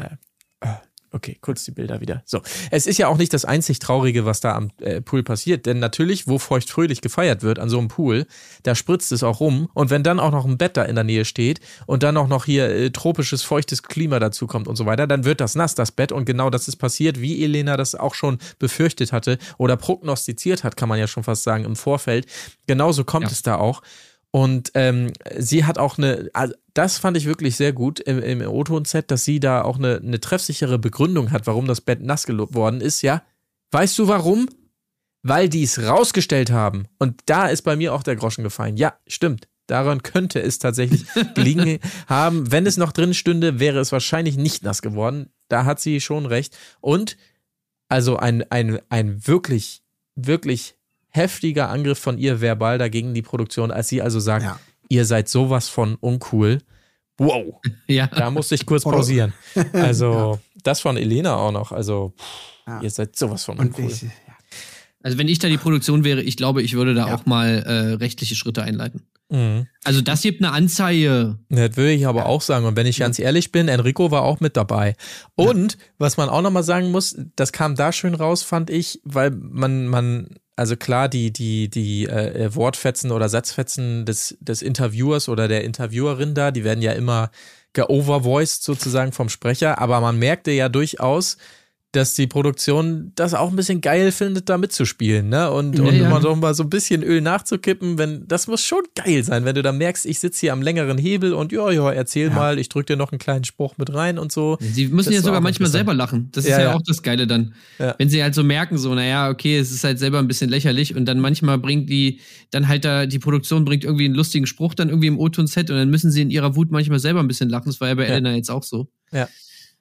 Okay, kurz die Bilder wieder. So, es ist ja auch nicht das einzig Traurige, was da am äh, Pool passiert, denn natürlich, wo feuchtfröhlich gefeiert wird an so einem Pool, da spritzt es auch rum und wenn dann auch noch ein Bett da in der Nähe steht und dann auch noch hier äh, tropisches, feuchtes Klima dazu kommt und so weiter, dann wird das nass, das Bett und genau das ist passiert, wie Elena das auch schon befürchtet hatte oder prognostiziert hat, kann man ja schon fast sagen, im Vorfeld. Genauso kommt Ja. es da auch. Und ähm, sie hat auch eine, also das fand ich wirklich sehr gut im, im O-Ton-Set, dass sie da auch eine, eine treffsichere Begründung hat, warum das Bett nass geworden ist. Ja, weißt du warum? Weil die es rausgestellt haben. Und da ist bei mir auch der Groschen gefallen. Ja, stimmt. Daran könnte es tatsächlich gelingen haben. Wenn es noch drin stünde, wäre es wahrscheinlich nicht nass geworden. Da hat sie schon recht. Und also ein, ein, ein wirklich, wirklich heftiger Angriff von ihr verbal dagegen die Produktion, als sie also sagt, Ja. ihr seid sowas von uncool. Wow, Ja. da musste ich kurz Oder- pausieren. Also, das von Elena auch noch. Also, pff, Ja. ihr seid sowas von uncool. ich, ja. Also wenn ich da die Produktion wäre, ich glaube, ich würde da Ja. auch mal äh, rechtliche Schritte einleiten. Mhm. Also das gibt eine Anzeige. Das würde ich aber auch sagen. Und wenn ich ganz ehrlich bin, Enrico war auch mit dabei. Und was man auch nochmal sagen muss, das kam da schön raus, fand ich, weil man, man, also klar, die, die, die äh, Wortfetzen oder Satzfetzen des, des Interviewers oder der Interviewerin da, die werden ja immer geovervoiced sozusagen vom Sprecher, aber man merkte ja durchaus, dass die Produktion das auch ein bisschen geil findet, da mitzuspielen, ne? Und, Ja, und ja. immer doch mal so ein bisschen Öl nachzukippen, wenn, das muss schon geil sein, wenn du da merkst, ich sitze hier am längeren Hebel und ja, ja, erzähl mal, ich drück dir noch einen kleinen Spruch mit rein und so. Sie müssen Das ja sogar manchmal selber lachen. Das ist Ja, ja, ja. auch das Geile dann. Ja. Wenn sie halt so merken, so, naja, okay, es ist halt selber ein bisschen lächerlich und dann manchmal bringt die, dann halt da, die Produktion bringt irgendwie einen lustigen Spruch dann irgendwie im O-Ton-Set und dann müssen sie in ihrer Wut manchmal selber ein bisschen lachen. Das war ja bei Ja. Elena jetzt auch so. Ja.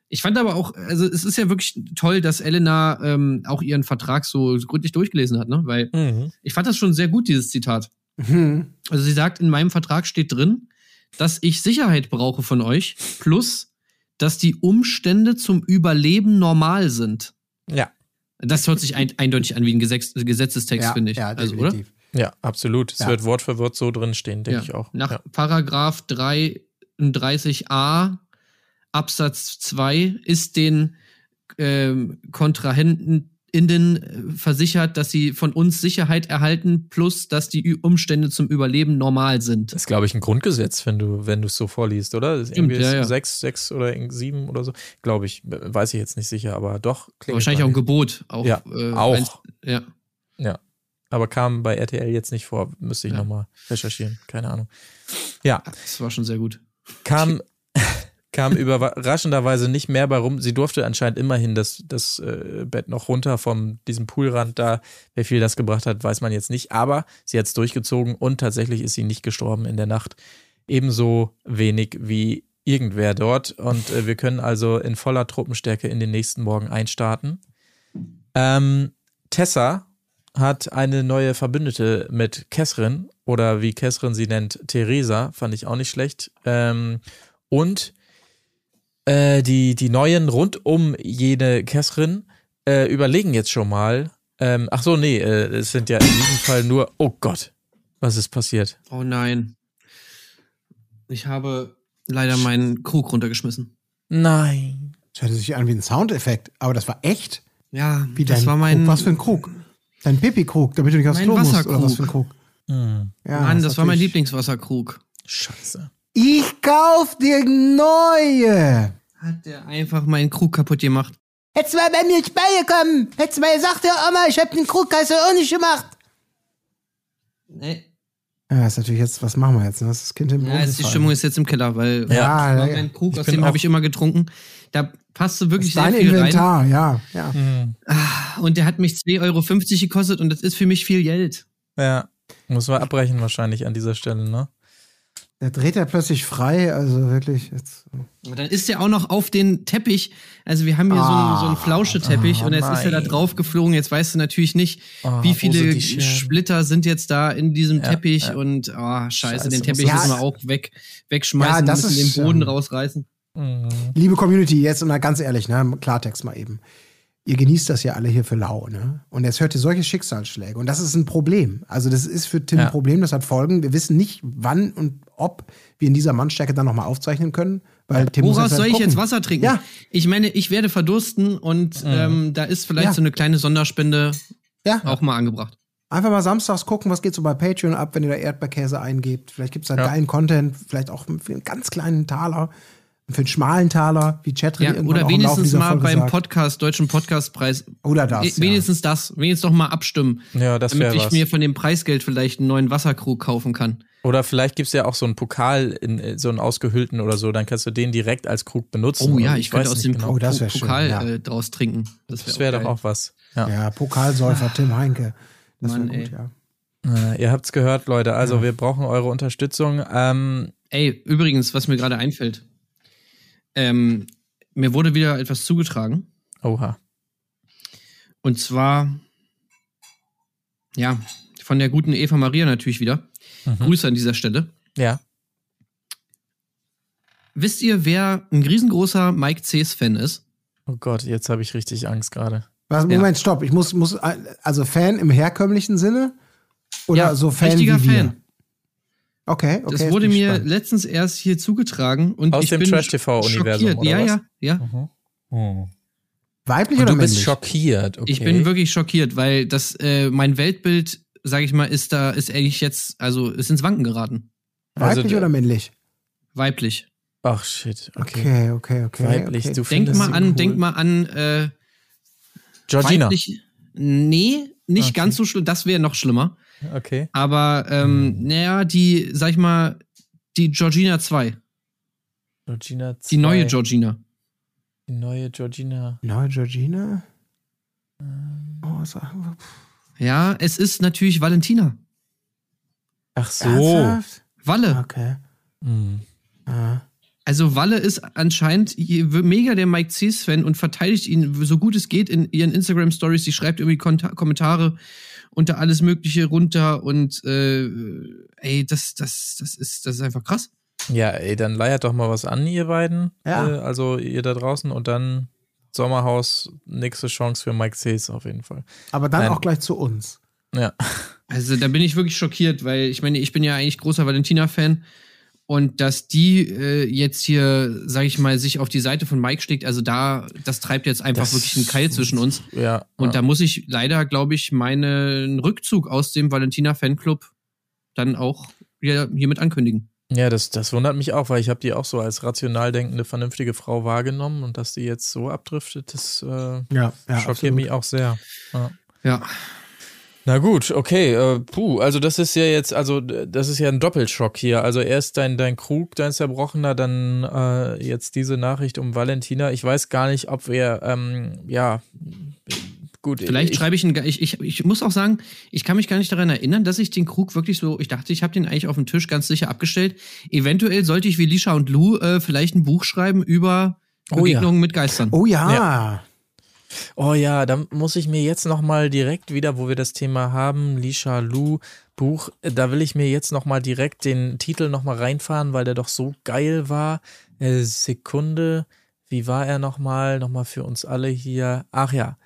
Ich fand aber auch, also es ist ja wirklich toll, dass Elena ähm, auch ihren Vertrag so gründlich durchgelesen hat, ne? Weil Mhm. ich fand das schon sehr gut, dieses Zitat. Hm. Also sie sagt, in meinem Vertrag steht drin, dass ich Sicherheit brauche von euch, plus, dass die Umstände zum Überleben normal sind. Ja. Das hört sich ein, eindeutig an wie ein Gesetz, Gesetzestext, Ja, finde ich. ja, also, oder? definitiv. Ja, absolut. Es Ja. wird Wort für Wort so drin stehen, denke Ja. ich auch. Nach ja. Paragraph 33a Absatz 2 ist den ähm, Kontrahenten innen äh, versichert, dass sie von uns Sicherheit erhalten, plus dass die Umstände zum Überleben normal sind. Das ist, glaube ich, ein Grundgesetz, wenn du, wenn du es so vorliest, oder? Das ist Stimmt, irgendwie ja, ja. sechs, sechs oder sieben oder so. Glaube ich. Weiß ich jetzt nicht sicher, aber doch. Wahrscheinlich auch ein. Gebot. Auch, Ja, äh, auch. eins- ja. Ja. Aber kam bei RTL jetzt nicht vor. Müsste ich Ja. nochmal recherchieren. Keine Ahnung. Ja, Das war schon sehr gut. kam, kam überraschenderweise nicht mehr bei rum. Sie durfte anscheinend immerhin das, das äh, Bett noch runter von diesem Poolrand da. Wer viel das gebracht hat, weiß man jetzt nicht. Aber sie hat es durchgezogen und tatsächlich ist sie nicht gestorben in der Nacht. Ebenso wenig wie irgendwer dort. Und äh, wir können also in voller Truppenstärke in den nächsten Morgen einstarten. Ähm, Tessa hat eine neue Verbündete mit Kesrin oder wie Kesrin sie nennt, Theresa, fand ich auch nicht schlecht. Ähm, und äh, die, die Neuen rund um jene Kesrin äh, überlegen jetzt schon mal. Ähm, ach so, nee, äh, es sind ja in diesem Fall nur. Oh Gott, was ist passiert? Oh nein. Ich habe leider meinen Krug runtergeschmissen. Nein. Das hörte sich an wie ein Soundeffekt, aber das war echt. Ja, Wie das war mein. Krug. Was für ein Krug? Dein Pipi-Krug, damit du nicht aufs Klo musst. Oder Wasserkrug. was für ein Krug? Hm, Ja, Mann, ist das war mein Lieblingswasserkrug. scheiße. Ich kauf dir neue. Hat der einfach meinen Krug kaputt gemacht. Hättest du mal bei mir ins Ball gekommen. Hättest du mal gesagt, ja, Oma, ich hab den Krug, hast du auch nicht gemacht. Nee. Ja, ist natürlich jetzt, was machen wir jetzt? Ne? Das ist das Kind im Ja, jetzt die. Stimmung ist jetzt im Keller, weil Ja, ja, mein Krug, Ich aus dem habe ich immer getrunken. Da passte Das wirklich sehr dein viel rein. Inventar, ja. ja. Hm, Und der hat mich 2,50 Euro gekostet und das ist für mich viel Geld. ja, muss man abbrechen wahrscheinlich an dieser Stelle, ne? Der dreht ja plötzlich frei, also wirklich. Jetzt. Und dann ist er auch noch auf den Teppich. Also wir haben hier so einen, so einen Flauscheteppich oh und jetzt ist er da nein. drauf geflogen. Jetzt weißt du natürlich nicht, Oh, wie viele? Splitter sind jetzt da in diesem Ja, Teppich ja. und oh, scheiße, Scheiße, den muss Teppich man- müssen wir Ja, auch weg, wegschmeißen, Ja, das müssen ist, den Boden ähm, rausreißen. Liebe Community, jetzt mal ganz ehrlich, ne? Klartext mal eben. Ihr genießt das ja alle hier für lau, ne? Und jetzt hört ihr solche Schicksalsschläge. Und das ist ein Problem. Also, das ist für Tim Ja. ein Problem, das hat Folgen. Wir wissen nicht, wann und ob wir in dieser Mannstärke dann nochmal aufzeichnen können. Weil Tim Woraus soll halt ich jetzt gucken. Wasser trinken? Ja. Ich meine, ich werde verdursten und ähm, da ist vielleicht Ja. so eine kleine Sonderspende Ja. auch mal angebracht. Einfach mal samstags gucken, was geht so bei Patreon ab, wenn ihr da Erdbeerkäse eingebt. Vielleicht gibt es da geilen Content, vielleicht auch für einen ganz kleinen Taler, für einen schmalen Taler, wie Chatrin Ja, oder wenigstens mal Folge beim sagt. Podcast, Deutschen Podcastpreis. Oder das, We- Wenigstens das. Wenigstens doch mal abstimmen. Ja, das damit ich was. mir von dem Preisgeld vielleicht einen neuen Wasserkrug kaufen kann. Oder vielleicht gibt es ja auch so einen Pokal, in, äh, so einen ausgehüllten oder so, dann kannst du den direkt als Krug benutzen. Oh ja, Oder ich könnte aus dem genau. Oh, das Po- wär schön, Pokal ja. äh, draus trinken. Das wäre doch geil. auch was. Ja. Ja, Pokalsäufer Tim Heinke. Das wäre Mann, gut, ey. ja. Äh, ihr habt's gehört, Leute. Also wir brauchen eure Unterstützung. Ähm, Ey, übrigens, was mir gerade einfällt. Ähm, mir wurde wieder etwas zugetragen. oha. Und zwar, ja, von der guten Eva Maria natürlich wieder. Mhm. Grüße an dieser Stelle. Ja. Wisst ihr, wer ein riesengroßer Mike Cs Fan ist? Oh Gott, jetzt habe ich richtig Angst gerade. Was, Ja. Moment, stopp. Ich muss, muss, also Fan im herkömmlichen Sinne? Oder Ja, so Fan richtiger wie wir? Fan. Okay, okay. Das wurde mir gespannt. letztens erst hier zugetragen und Aus ich dem bin Trash-TV-Universum, Ja, was? ja, ja. Mhm. Weiblich Und oder du bist männlich? schockiert. Okay. Ich bin wirklich schockiert, weil das, äh, mein Weltbild, sage ich mal, ist da, ist eigentlich jetzt, also ist ins Wanken geraten. Weiblich Also, oder männlich? Weiblich. Ach shit. Okay. Okay, okay, okay. Weiblich. okay. Du Denk mal an, cool. denk mal an, äh, Georgina. weiblich. Nee, nicht Okay. ganz so schlimm, das wäre noch schlimmer. Okay. Aber, ähm, Hm. naja, die, sag ich mal, die Georgina 2. Georgina Die 2. neue Georgina. Die neue Georgina. Neue Georgina? Ähm. Oh, sagen wir. Ja, es ist natürlich Valentina. Ach so. Ernsthaft? Walle. Okay. Hm. Ah. Also Walle ist anscheinend mega der Mike Cs-Fan und verteidigt ihn so gut es geht in ihren Instagram-Stories. Sie schreibt irgendwie Konta Kommentare unter alles Mögliche runter und äh, ey, das, das, das ist, das ist einfach krass. Ja, ey, dann leiert doch mal was an, ihr beiden. Ja. Äh, also ihr da draußen und dann Sommerhaus, nächste Chance für Mike Cs auf jeden Fall. Aber dann Nein. auch gleich zu uns. Ja. Also da bin ich wirklich schockiert, weil ich meine, ich bin ja eigentlich großer Valentina-Fan und dass die äh, jetzt hier, sag ich mal, sich auf die Seite von Mike schlägt, also da, das treibt jetzt einfach Das- wirklich einen Keil zwischen uns. Ja. Und ja. da muss ich leider, glaube ich, meinen Rückzug aus dem Valentina-Fanclub dann auch hier, hiermit ankündigen. Ja, das, das wundert mich auch, weil ich habe die auch so als rational denkende, vernünftige Frau wahrgenommen und dass die jetzt so abdriftet, das äh, Ja, ja. schockiert absolut. mich auch sehr. Ja. Ja. Na gut, okay, äh, puh, also das ist ja jetzt, also das ist ja ein Doppelschock hier. Also erst dein, dein Krug, dein Zerbrochener, dann äh, jetzt diese Nachricht um Valentina. Ich weiß gar nicht, ob wir, ähm, ja, gut. Vielleicht ich, schreibe ich einen. ge- Ich, ich, ich muss auch sagen, ich kann mich gar nicht daran erinnern, dass ich den Krug wirklich so. Ich dachte, ich habe den eigentlich auf dem Tisch ganz sicher abgestellt. Eventuell sollte ich wie Lisha und Lou äh, vielleicht ein Buch schreiben über Oh ja. Begegnungen mit Geistern. Oh ja. Ja. Oh ja, da muss ich mir jetzt nochmal direkt wieder, wo wir das Thema haben, Lisha Lu Buch, da will ich mir jetzt nochmal direkt den Titel nochmal reinfahren, weil der doch so geil war. Äh, Sekunde, wie war er nochmal? Nochmal für uns alle hier. Ach ja.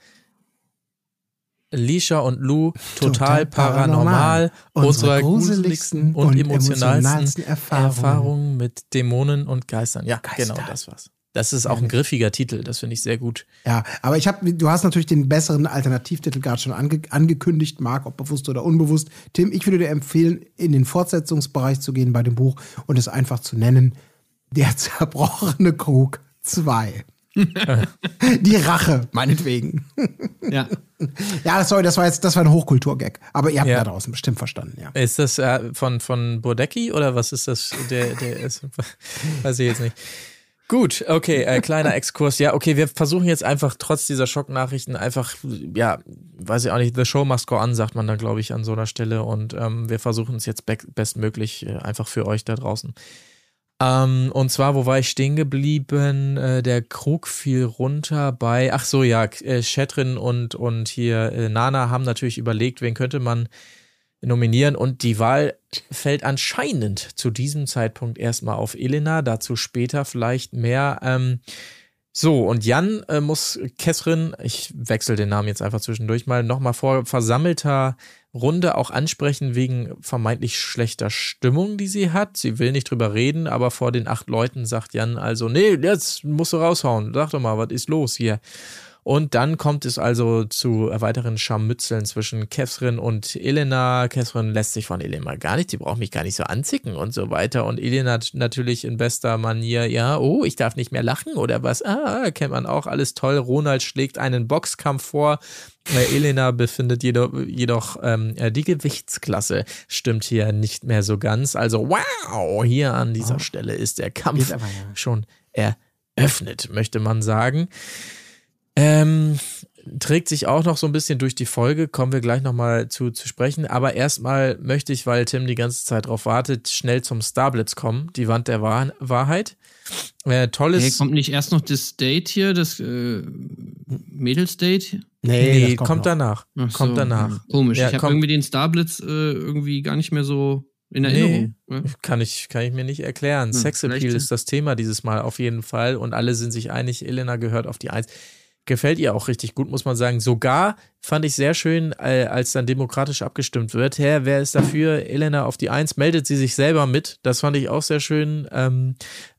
Lisha und Lou, total, Total paranormal, paranormal. unsere gruseligsten und und emotionalsten emotionalsten Erfahrungen. Erfahrungen. mit Dämonen und Geistern. Ja, Geister. genau, das war's. Das ist auch ein griffiger Titel, das finde ich sehr gut. Ja, aber ich habe, du hast natürlich den besseren Alternativtitel gerade schon ange angekündigt, Marc, ob bewusst oder unbewusst. Tim, ich würde dir empfehlen, in den Fortsetzungsbereich zu gehen bei dem Buch und es einfach zu nennen: Der zerbrochene Krug 2. Die Rache, meinetwegen. Ja. Ja, sorry, das war jetzt, das war ein Hochkulturgag. Aber ihr habt Ja. da draußen bestimmt verstanden, ja. Ist das äh, von, von Burdecki oder was ist das? Der, der ist, weiß ich jetzt nicht. Gut, okay, äh, kleiner Exkurs. Ja, okay, wir versuchen jetzt einfach trotz dieser Schocknachrichten einfach, ja, weiß ich auch nicht, the show must go on, sagt man dann, glaube ich, an so einer Stelle. Und ähm, wir versuchen es jetzt be bestmöglich äh, einfach für euch da draußen. Ähm, und zwar, wo war ich stehen geblieben? Äh, der Krug fiel runter bei, ach so, ja, äh, Shetrin und, und hier äh, Nana haben natürlich überlegt, wen könnte man nominieren und die Wahl fällt anscheinend zu diesem Zeitpunkt erstmal auf Elena, dazu später vielleicht mehr. Ähm, so, und Jan äh, muss Catherine, ich wechsle den Namen jetzt einfach zwischendurch mal, nochmal vor versammelter Runde auch ansprechen wegen vermeintlich schlechter Stimmung, die sie hat. Sie will nicht drüber reden, aber vor den acht Leuten sagt Jan also, nee, jetzt musst du raushauen. Sag doch mal, was ist los hier? Und dann kommt es also zu weiteren Scharmützeln zwischen Catherine und Elena. Catherine lässt sich von Elena gar nicht, die braucht mich gar nicht so anzicken und so weiter. Und Elena hat natürlich in bester Manier, ja, oh, ich darf nicht mehr lachen oder was. Ah, kennt man auch, alles toll. Ronald schlägt einen Boxkampf vor. Äh, Elena befindet jedoch, jedoch ähm, äh, die Gewichtsklasse stimmt hier nicht mehr so ganz. Also, wow, hier an dieser Stelle ist der Kampf aber, ja. schon eröffnet, möchte man sagen. Ähm, trägt sich auch noch so ein bisschen durch die Folge, kommen wir gleich nochmal zu, zu sprechen. Aber erstmal möchte ich, weil Tim die ganze Zeit drauf wartet, schnell zum Starblitz kommen, die Wand der Wahr Wahrheit. Äh, tolles. Hey, kommt nicht erst noch das Date hier, das äh, Mädelsdate? nee, das kommt, noch. danach. Ach kommt so, danach. ja, Komisch. Ja, ich habe kommt- irgendwie den Starblitz äh, irgendwie gar nicht mehr so in Nee. Erinnerung. Ja. Kann ich, kann ich mir nicht erklären. Hm, Sexappeal ist das Thema dieses Mal auf jeden Fall und alle sind sich einig, Elena gehört auf die Eins. Gefällt ihr auch richtig gut, muss man sagen. Sogar fand ich sehr schön, äh, als dann demokratisch abgestimmt wird. Herr, wer ist dafür? Elena auf die Eins, meldet sie sich selber mit. Das fand ich auch sehr schön. Ähm,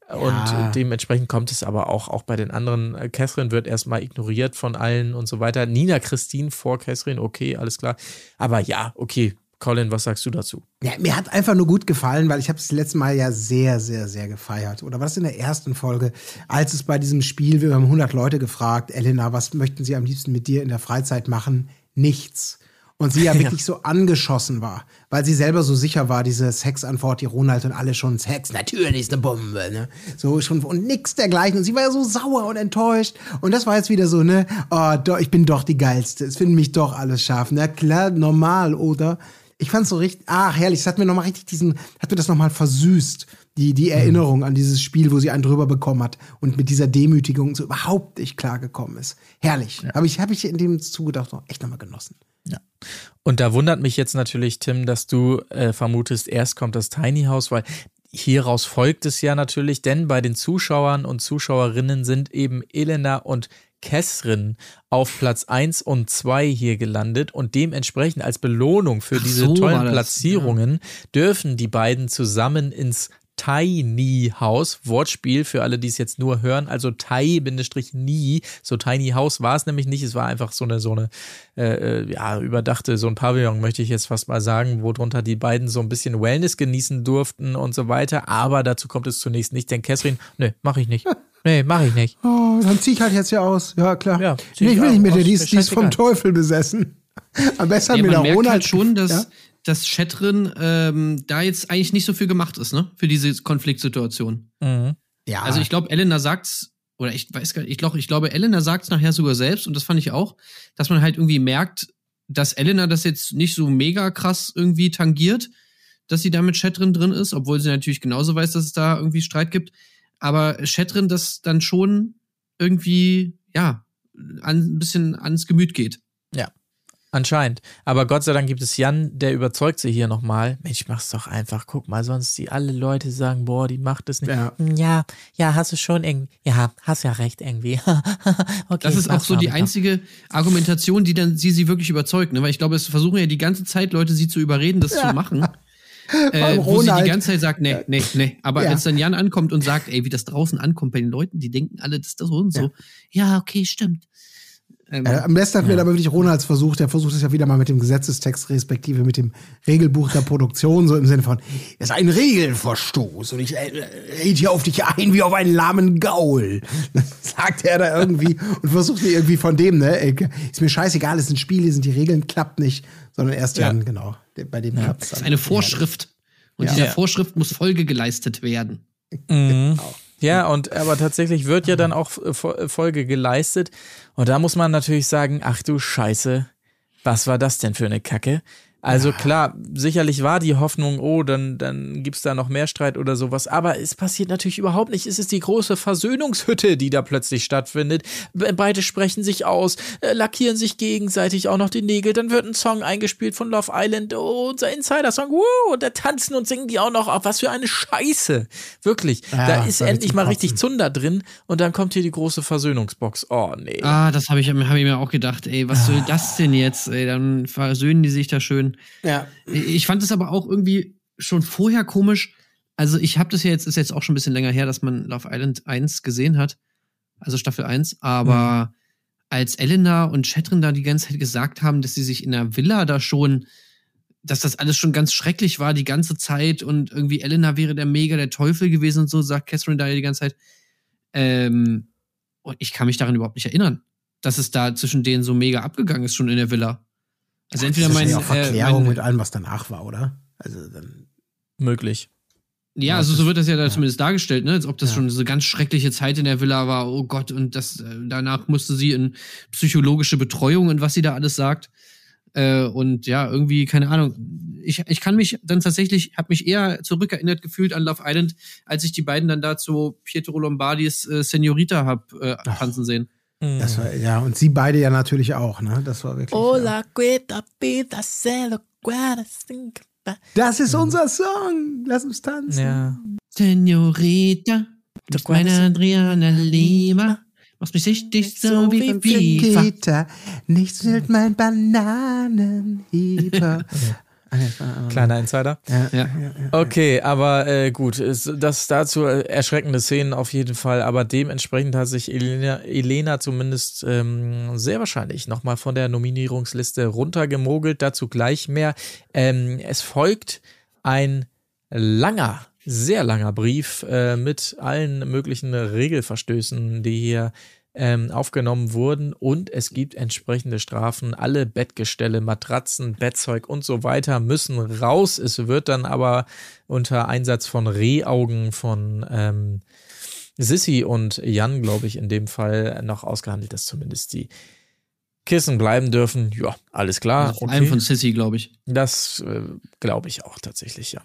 Und äh, dementsprechend kommt es aber auch, auch bei den anderen. Äh, Catherine wird erstmal ignoriert von allen und so weiter. Nina Christine vor Catherine, okay, alles klar. Aber ja, okay. Colin, was sagst du dazu? Ja, mir hat einfach nur gut gefallen, weil ich habe es das letzte Mal ja sehr, sehr, sehr gefeiert. Oder war das in der ersten Folge, als es bei diesem Spiel, wir haben 100 Leute gefragt, Elena, was möchten sie am liebsten mit dir in der Freizeit machen? Nichts. Und sie ja wirklich so angeschossen war, weil sie selber so sicher war, diese Sexantwort, die Ronald und alle schon Sex, natürlich ist eine Bombe, ne? So schon und nix dergleichen. Und sie war ja so sauer und enttäuscht. Und das war jetzt wieder so, ne? Oh, doch, ich bin doch die Geilste. Es finden mich doch alles scharf. Na klar, normal, oder? Ich fand's so richtig, ach herrlich, es hat mir nochmal richtig diesen, hat mir das nochmal versüßt, die, die Erinnerung an dieses Spiel, wo sie einen drüber bekommen hat und mit dieser Demütigung so überhaupt nicht klargekommen ist. Herrlich. Habe ich, hab ich in dem Zuge doch noch echt nochmal genossen. Ja. Und da wundert mich jetzt natürlich, Tim, dass du äh, vermutest, erst kommt das Tiny House, weil hieraus folgt es ja natürlich, denn bei den Zuschauern und Zuschauerinnen sind eben Elena und Catherine auf Platz 1 und 2 hier gelandet und dementsprechend als Belohnung für Ach diese so tollen Platzierungen dürfen die beiden zusammen ins Tiny House, Wortspiel für alle, die es jetzt nur hören, also Tai-Nie, so Tiny House war es nämlich nicht, es war einfach so eine, so eine, äh, äh, ja, überdachte, so ein Pavillon, möchte ich jetzt fast mal sagen, wo drunter die beiden so ein bisschen Wellness genießen durften und so weiter, aber dazu kommt es zunächst nicht, denn Catherine, nee, mach ich nicht. Nee, mach ich nicht. Oh, dann zieh ich halt jetzt ja aus. Ja, klar. Ja, nee, ich will nicht mit dir, die ist, die ist vom. Teufel besessen. Am besten Ja, mit der Ronald halt schon, dass, Ja? dass Chatrin ähm, da jetzt eigentlich nicht so viel gemacht ist, ne? Für diese Konfliktsituation. Mhm. Ja. Also ich glaube, Elena sagt's, oder ich weiß gar nicht, ich glaube, ich glaube, Elena sagt's nachher sogar selbst, und das fand ich auch, dass man halt irgendwie merkt, dass Elena das jetzt nicht so mega krass irgendwie tangiert, dass sie da mit Chatrin drin ist, obwohl sie natürlich genauso weiß, dass es da irgendwie Streit gibt. Aber Chatrin das dann schon irgendwie, ja, an, ein bisschen ans Gemüt geht. Anscheinend. Aber Gott sei Dank gibt es Jan, der überzeugt sie hier nochmal. Mensch, mach's doch einfach. Guck mal, sonst die alle Leute sagen, boah, die macht es nicht. Ja. Hm, Ja, ja, hast du schon irgendwie. Ja, hast ja recht irgendwie. okay, Das ist auch so die einzige Argumentation, die dann sie sie wirklich überzeugt, ne? Weil ich glaube, es versuchen ja die ganze Zeit Leute, sie zu überreden, das zu machen. Äh, wo sie die ganze Zeit sagt, nee, nee, nee. Aber Ja. als dann Jan ankommt und sagt, ey, wie das draußen ankommt bei den Leuten, die denken alle, das ist das so und so. Ja, okay, stimmt. Ähm, Äh, am besten hat mir aber wirklich Ronalds versucht, der versucht es ja wieder mal mit dem Gesetzestext, respektive mit dem Regelbuch der Produktion, so im Sinne von, das ist ein Regelverstoß und ich äh, rede hier auf dich ein wie auf einen lahmen Gaul. Das sagt er da irgendwie und versucht mir irgendwie von dem, ne, ey, ist mir scheißegal, es sind Spiele, sind die Regeln, klappt nicht, sondern erst Jan, genau, der- bei dem klappt es das ist eine Vorschrift. Und Ja. dieser Ja. Vorschrift muss Folge geleistet werden. Mhm. Ja, und aber tatsächlich wird ja dann auch äh, äh, Folge geleistet. Und da muss man natürlich sagen, ach du Scheiße, was war das denn für eine Kacke? Also klar, sicherlich war die Hoffnung, oh, dann, dann gibt's da noch mehr Streit oder sowas. Aber es passiert natürlich überhaupt nicht. Es ist die große Versöhnungshütte, die da plötzlich stattfindet. Be- Beide sprechen sich aus, äh, lackieren sich gegenseitig auch noch die Nägel. Dann wird ein Song eingespielt von Love Island, oh, unser Insider-Song, wuh, und da tanzen und singen die auch noch auf. Was für eine Scheiße. Wirklich. Ja, da ist endlich mal richtig Zunder drin und dann kommt hier die große Versöhnungsbox. Oh, nee. Ah, das habe ich, hab ich mir auch gedacht, ey, was soll das denn jetzt? Ey, dann versöhnen die sich da schön. Ja. Ich fand es aber auch irgendwie schon vorher komisch. Also ich habe das ja jetzt, ist jetzt auch schon ein bisschen länger her, dass man Love Island 1 gesehen hat. Also Staffel 1. Aber als Elena und Chatrin da die ganze Zeit gesagt haben, dass sie sich in der Villa da schon, dass das alles schon ganz schrecklich war die ganze Zeit und irgendwie Elena wäre der mega der Teufel gewesen und so, sagt Catherine da ja die ganze Zeit. Ähm, und ich kann mich daran überhaupt nicht erinnern, dass es da zwischen denen so mega abgegangen ist schon in der Villa. Also entweder das ist mein, ja auch Verklärung äh, mit allem, was danach war, oder? Also dann. Möglich. Ja, also so wird das ja da Ja. zumindest dargestellt, ne? Als ob das Ja. schon so ganz schreckliche Zeit in der Villa war. Oh Gott, und das äh, danach musste sie in psychologische Betreuung und was sie da alles sagt. Äh, und ja, irgendwie, keine Ahnung. Ich, ich kann mich dann tatsächlich, habe mich eher zurückerinnert gefühlt an Love Island, als ich die beiden dann da zu Pietro Lombardis äh, Senorita hab äh, tanzen sehen. Das war, ja, und sie beide ja natürlich auch, ne? Das war wirklich. ja. Hola, pita, Das ist unser Song. Lass uns tanzen. Ja. Senorita, du Das meine? Adriana Lima, machst mich richtig so wie FIFA. Kita, nichts hält mein Bananenhieber. Kleiner Insider. Ja. Okay, aber äh, gut, ist, das dazu äh, erschreckende Szenen auf jeden Fall, aber dementsprechend hat sich Elena, Elena zumindest ähm, sehr wahrscheinlich nochmal von der Nominierungsliste runtergemogelt, dazu gleich mehr. Ähm, es folgt ein langer, sehr langer Brief äh, mit allen möglichen Regelverstößen, die hier ähm, aufgenommen wurden und es gibt entsprechende Strafen. Alle Bettgestelle, Matratzen, Bettzeug und so weiter müssen raus. Es wird dann aber unter Einsatz von Rehaugen von ähm, Sissy und Jan, glaube ich, in dem Fall noch ausgehandelt, dass zumindest die Kissen bleiben dürfen. Ja, alles klar. Also vor allem von Sissy, glaube ich. Das äh, glaube ich auch tatsächlich, ja.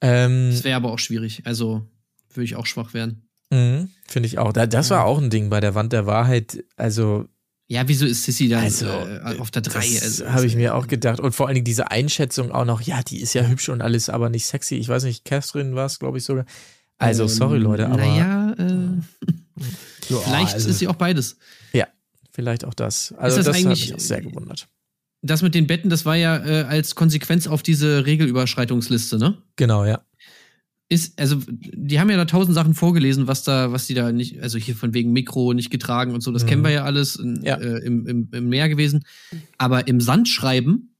Ähm, Das wäre aber auch schwierig. Also würde ich auch schwach werden. Mhm, Finde ich auch. Da- Das war auch ein Ding bei der Wand der Wahrheit. Also, Ja, wieso ist Sissy dann Also, äh, auf der 3? das Also, habe ich mir auch gedacht. Und vor allen Dingen diese Einschätzung auch noch, ja, die ist ja hübsch und alles, aber nicht sexy. Ich weiß nicht, Catherine war es, glaube ich, sogar. Also, sorry, Leute, aber Naja, äh, Ja, vielleicht also- ist sie auch beides. vielleicht auch das. Also, das das, hat eigentlich- mich auch sehr gewundert. Das mit den Betten, das war ja äh, als Konsequenz auf diese Regelüberschreitungsliste, ne? Genau, ja. Ist, also, die haben ja da tausend Sachen vorgelesen, was da, was die da nicht, also hier von wegen Mikro nicht getragen und so, das Mhm. kennen wir ja alles in, Ja. Äh, im, im, im Meer gewesen. Aber im Sand schreiben,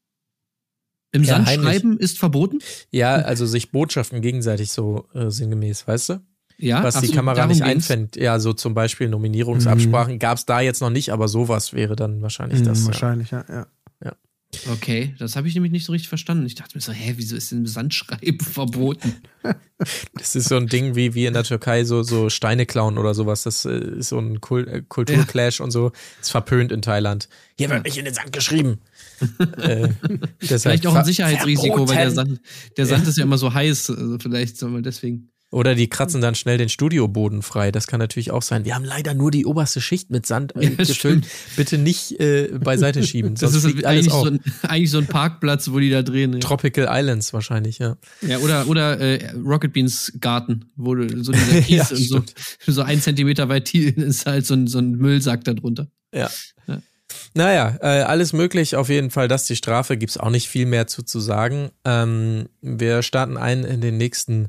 im Ja, Sand heimlich. schreiben ist verboten. Ja, also sich Botschaften gegenseitig so äh, sinngemäß, weißt du? Ja, Was die so, Kamera nicht einfängt. Ja, so zum Beispiel Nominierungsabsprachen gab es da jetzt noch nicht, aber sowas wäre dann wahrscheinlich Mhm, das. Ja. wahrscheinlich, ja. ja. Okay, das habe ich nämlich nicht so richtig verstanden. Ich dachte mir so, hä, wieso ist denn Sandschreiben verboten? Das ist so ein Ding wie, wie in der Türkei so, so Steine klauen oder sowas. Das äh, ist so ein Kul äh, Kulturclash und so. Ist verpönt in Thailand. Hier wird nicht in den Sand geschrieben. äh, Vielleicht auch ein Sicherheitsrisiko, weil der verboten. Sand, der Sand ist ja immer so heiß. Also vielleicht soll man deswegen. Oder die kratzen dann schnell den Studioboden frei. Das kann natürlich auch sein. Wir haben leider nur die oberste Schicht mit Sand äh, Ja, gefüllt. Bitte nicht äh, beiseite schieben. Das ist eigentlich so, ein, eigentlich so ein Parkplatz, wo die da drehen. Ja, Tropical Islands wahrscheinlich, ja. ja oder oder äh, Rocket Beans Garten, wo du so dieser Kies Ja, und so, so ein Zentimeter weit tief ist halt so ein, so ein Müllsack da drunter. Ja. Ja. Naja, äh, alles möglich. Auf jeden Fall, das die Strafe. Gibt's auch nicht viel mehr zu, zu sagen. Ähm, wir starten ein in den nächsten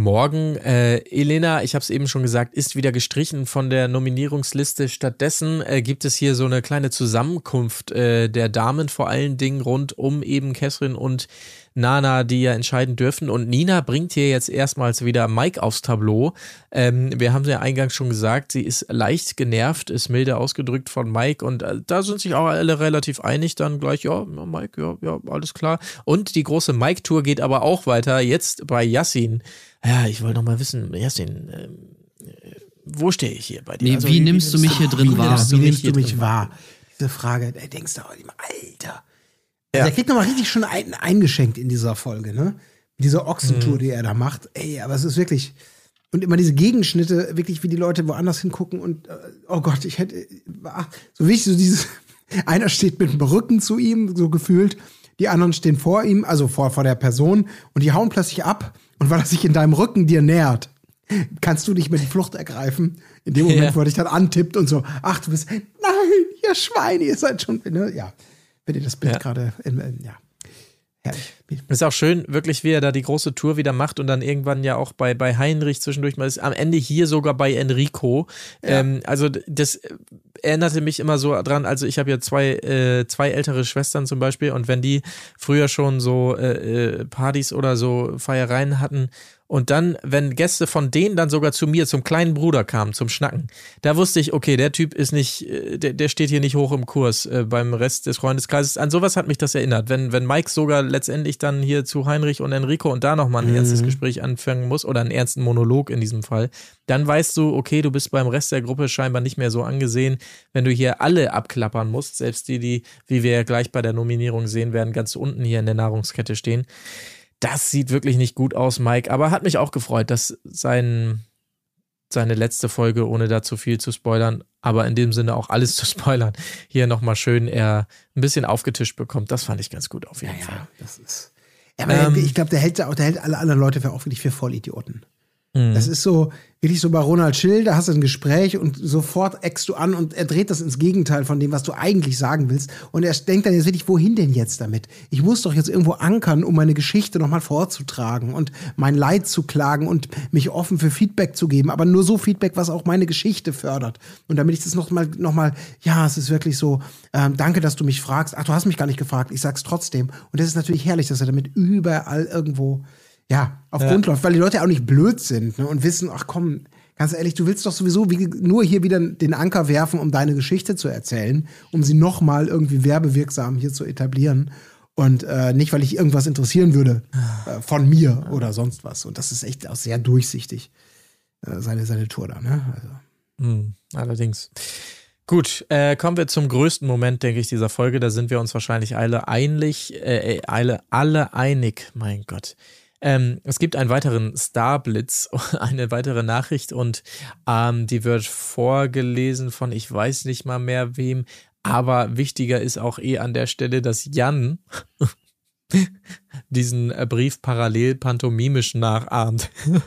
Morgen. Äh, Elena, ich habe es eben schon gesagt, ist wieder gestrichen von der Nominierungsliste. Stattdessen äh, gibt es hier so eine kleine Zusammenkunft äh, der Damen, vor allen Dingen rund um eben Catherine und Nana, die ja entscheiden dürfen. Und Nina bringt hier jetzt erstmals wieder Mike aufs Tableau. Ähm, wir haben ja eingangs schon gesagt, sie ist leicht genervt, ist milde ausgedrückt von Mike. Und äh, da sind sich auch alle relativ einig. Dann gleich, ja, ja, Mike, ja, ja, alles klar. Und die große Mike-Tour geht aber auch weiter. Jetzt bei Yassin. Ja, ich wollte noch mal wissen, Yassin, ähm, äh, wo stehe ich hier bei dir? Also, Nee, wie nimmst du mich hier drin wie wahr? Wie nimmst du mich wahr? Diese Frage, da denkst du auch immer, Alter. Ja. Also Der kriegt nochmal richtig schon ein, eingeschenkt in dieser Folge, ne? Diese Ochsentour, Mhm. die er da macht. Ey, aber es ist wirklich. Und immer diese Gegenschnitte, wirklich wie die Leute woanders hingucken und, äh, oh Gott, ich hätte, so wichtig, so dieses, einer steht mit dem Rücken zu ihm, so gefühlt, die anderen stehen vor ihm, also vor, vor der Person, und die hauen plötzlich ab, und weil er sich in deinem Rücken dir nähert, kannst du nicht mehr die Flucht ergreifen, in dem Moment, Ja. wo er dich dann antippt und so, ach, du bist, nein, ihr Schweine, ihr seid schon, ne? ja, wenn ihr das Bild Ja. gerade, ja, herrlich. Ist auch schön, wirklich, wie er da die große Tour wieder macht und dann irgendwann ja auch bei, bei Heinrich zwischendurch mal ist. Am Ende hier sogar bei Enrico. Ähm, also das äh, erinnerte mich immer so dran. Also ich habe ja zwei, äh, zwei ältere Schwestern zum Beispiel und wenn die früher schon so äh, äh, Partys oder so Feiereien hatten und dann, wenn Gäste von denen dann sogar zu mir, zum kleinen Bruder kamen, zum Schnacken, da wusste ich, okay, der Typ ist nicht, äh, der, der steht hier nicht hoch im Kurs äh, beim Rest des Freundeskreises. An sowas hat mich das erinnert. Wenn, wenn Mike sogar letztendlich dann hier zu Heinrich und Enrico und da nochmal ein ernstes Gespräch anfangen muss oder einen ernsten Monolog in diesem Fall, dann weißt du, okay, du bist beim Rest der Gruppe scheinbar nicht mehr so angesehen, wenn du hier alle abklappern musst, selbst die, die, wie wir ja gleich bei der Nominierung sehen werden, ganz unten hier in der Nahrungskette stehen. Das sieht wirklich nicht gut aus, Mike, aber hat mich auch gefreut, dass sein, seine letzte Folge, ohne da zu viel zu spoilern, aber in dem Sinne auch alles zu spoilern, hier nochmal schön er ein bisschen aufgetischt bekommt. Das fand ich ganz gut auf jeden Fall. Ja, das ist. Ja, aber Ähm, ich glaube, der hält, auch- der hält alle anderen Leute für auch wirklich für Vollidioten. Das ist so, wirklich so bei Ronald Schill, da hast du ein Gespräch und sofort eckst du an und er dreht das ins Gegenteil von dem, was du eigentlich sagen willst. Und er denkt dann jetzt wirklich, wohin denn jetzt damit? Ich muss doch jetzt irgendwo ankern, um meine Geschichte nochmal vorzutragen und mein Leid zu klagen und mich offen für Feedback zu geben, aber nur so Feedback, was auch meine Geschichte fördert. Und damit ich das nochmal, noch mal, ja, es ist wirklich so, ähm, danke, dass du mich fragst. Ach, du hast mich gar nicht gefragt, ich sag's trotzdem. Und das ist natürlich herrlich, dass er damit überall irgendwo ja, auf Grund läuft, weil die Leute auch nicht blöd sind ne, und wissen, ach komm, ganz ehrlich, du willst doch sowieso wie, nur hier wieder den Anker werfen, um deine Geschichte zu erzählen, um sie nochmal irgendwie werbewirksam hier zu etablieren. Und äh, nicht, weil ich irgendwas interessieren würde äh, von mir oder sonst was. Und das ist echt auch sehr durchsichtig, äh, seine, seine Tour da. Ne? Also. Hm, allerdings. Gut, äh, kommen wir zum größten Moment, denke ich, dieser Folge. Da sind wir uns wahrscheinlich alle einig, äh, alle, alle einig, mein Gott. Ähm, es gibt einen weiteren Starblitz, eine weitere Nachricht und ähm, die wird vorgelesen von ich weiß nicht mal mehr wem, aber wichtiger ist auch eh an der Stelle, dass Jan diesen äh, Brief parallel pantomimisch nachahmt.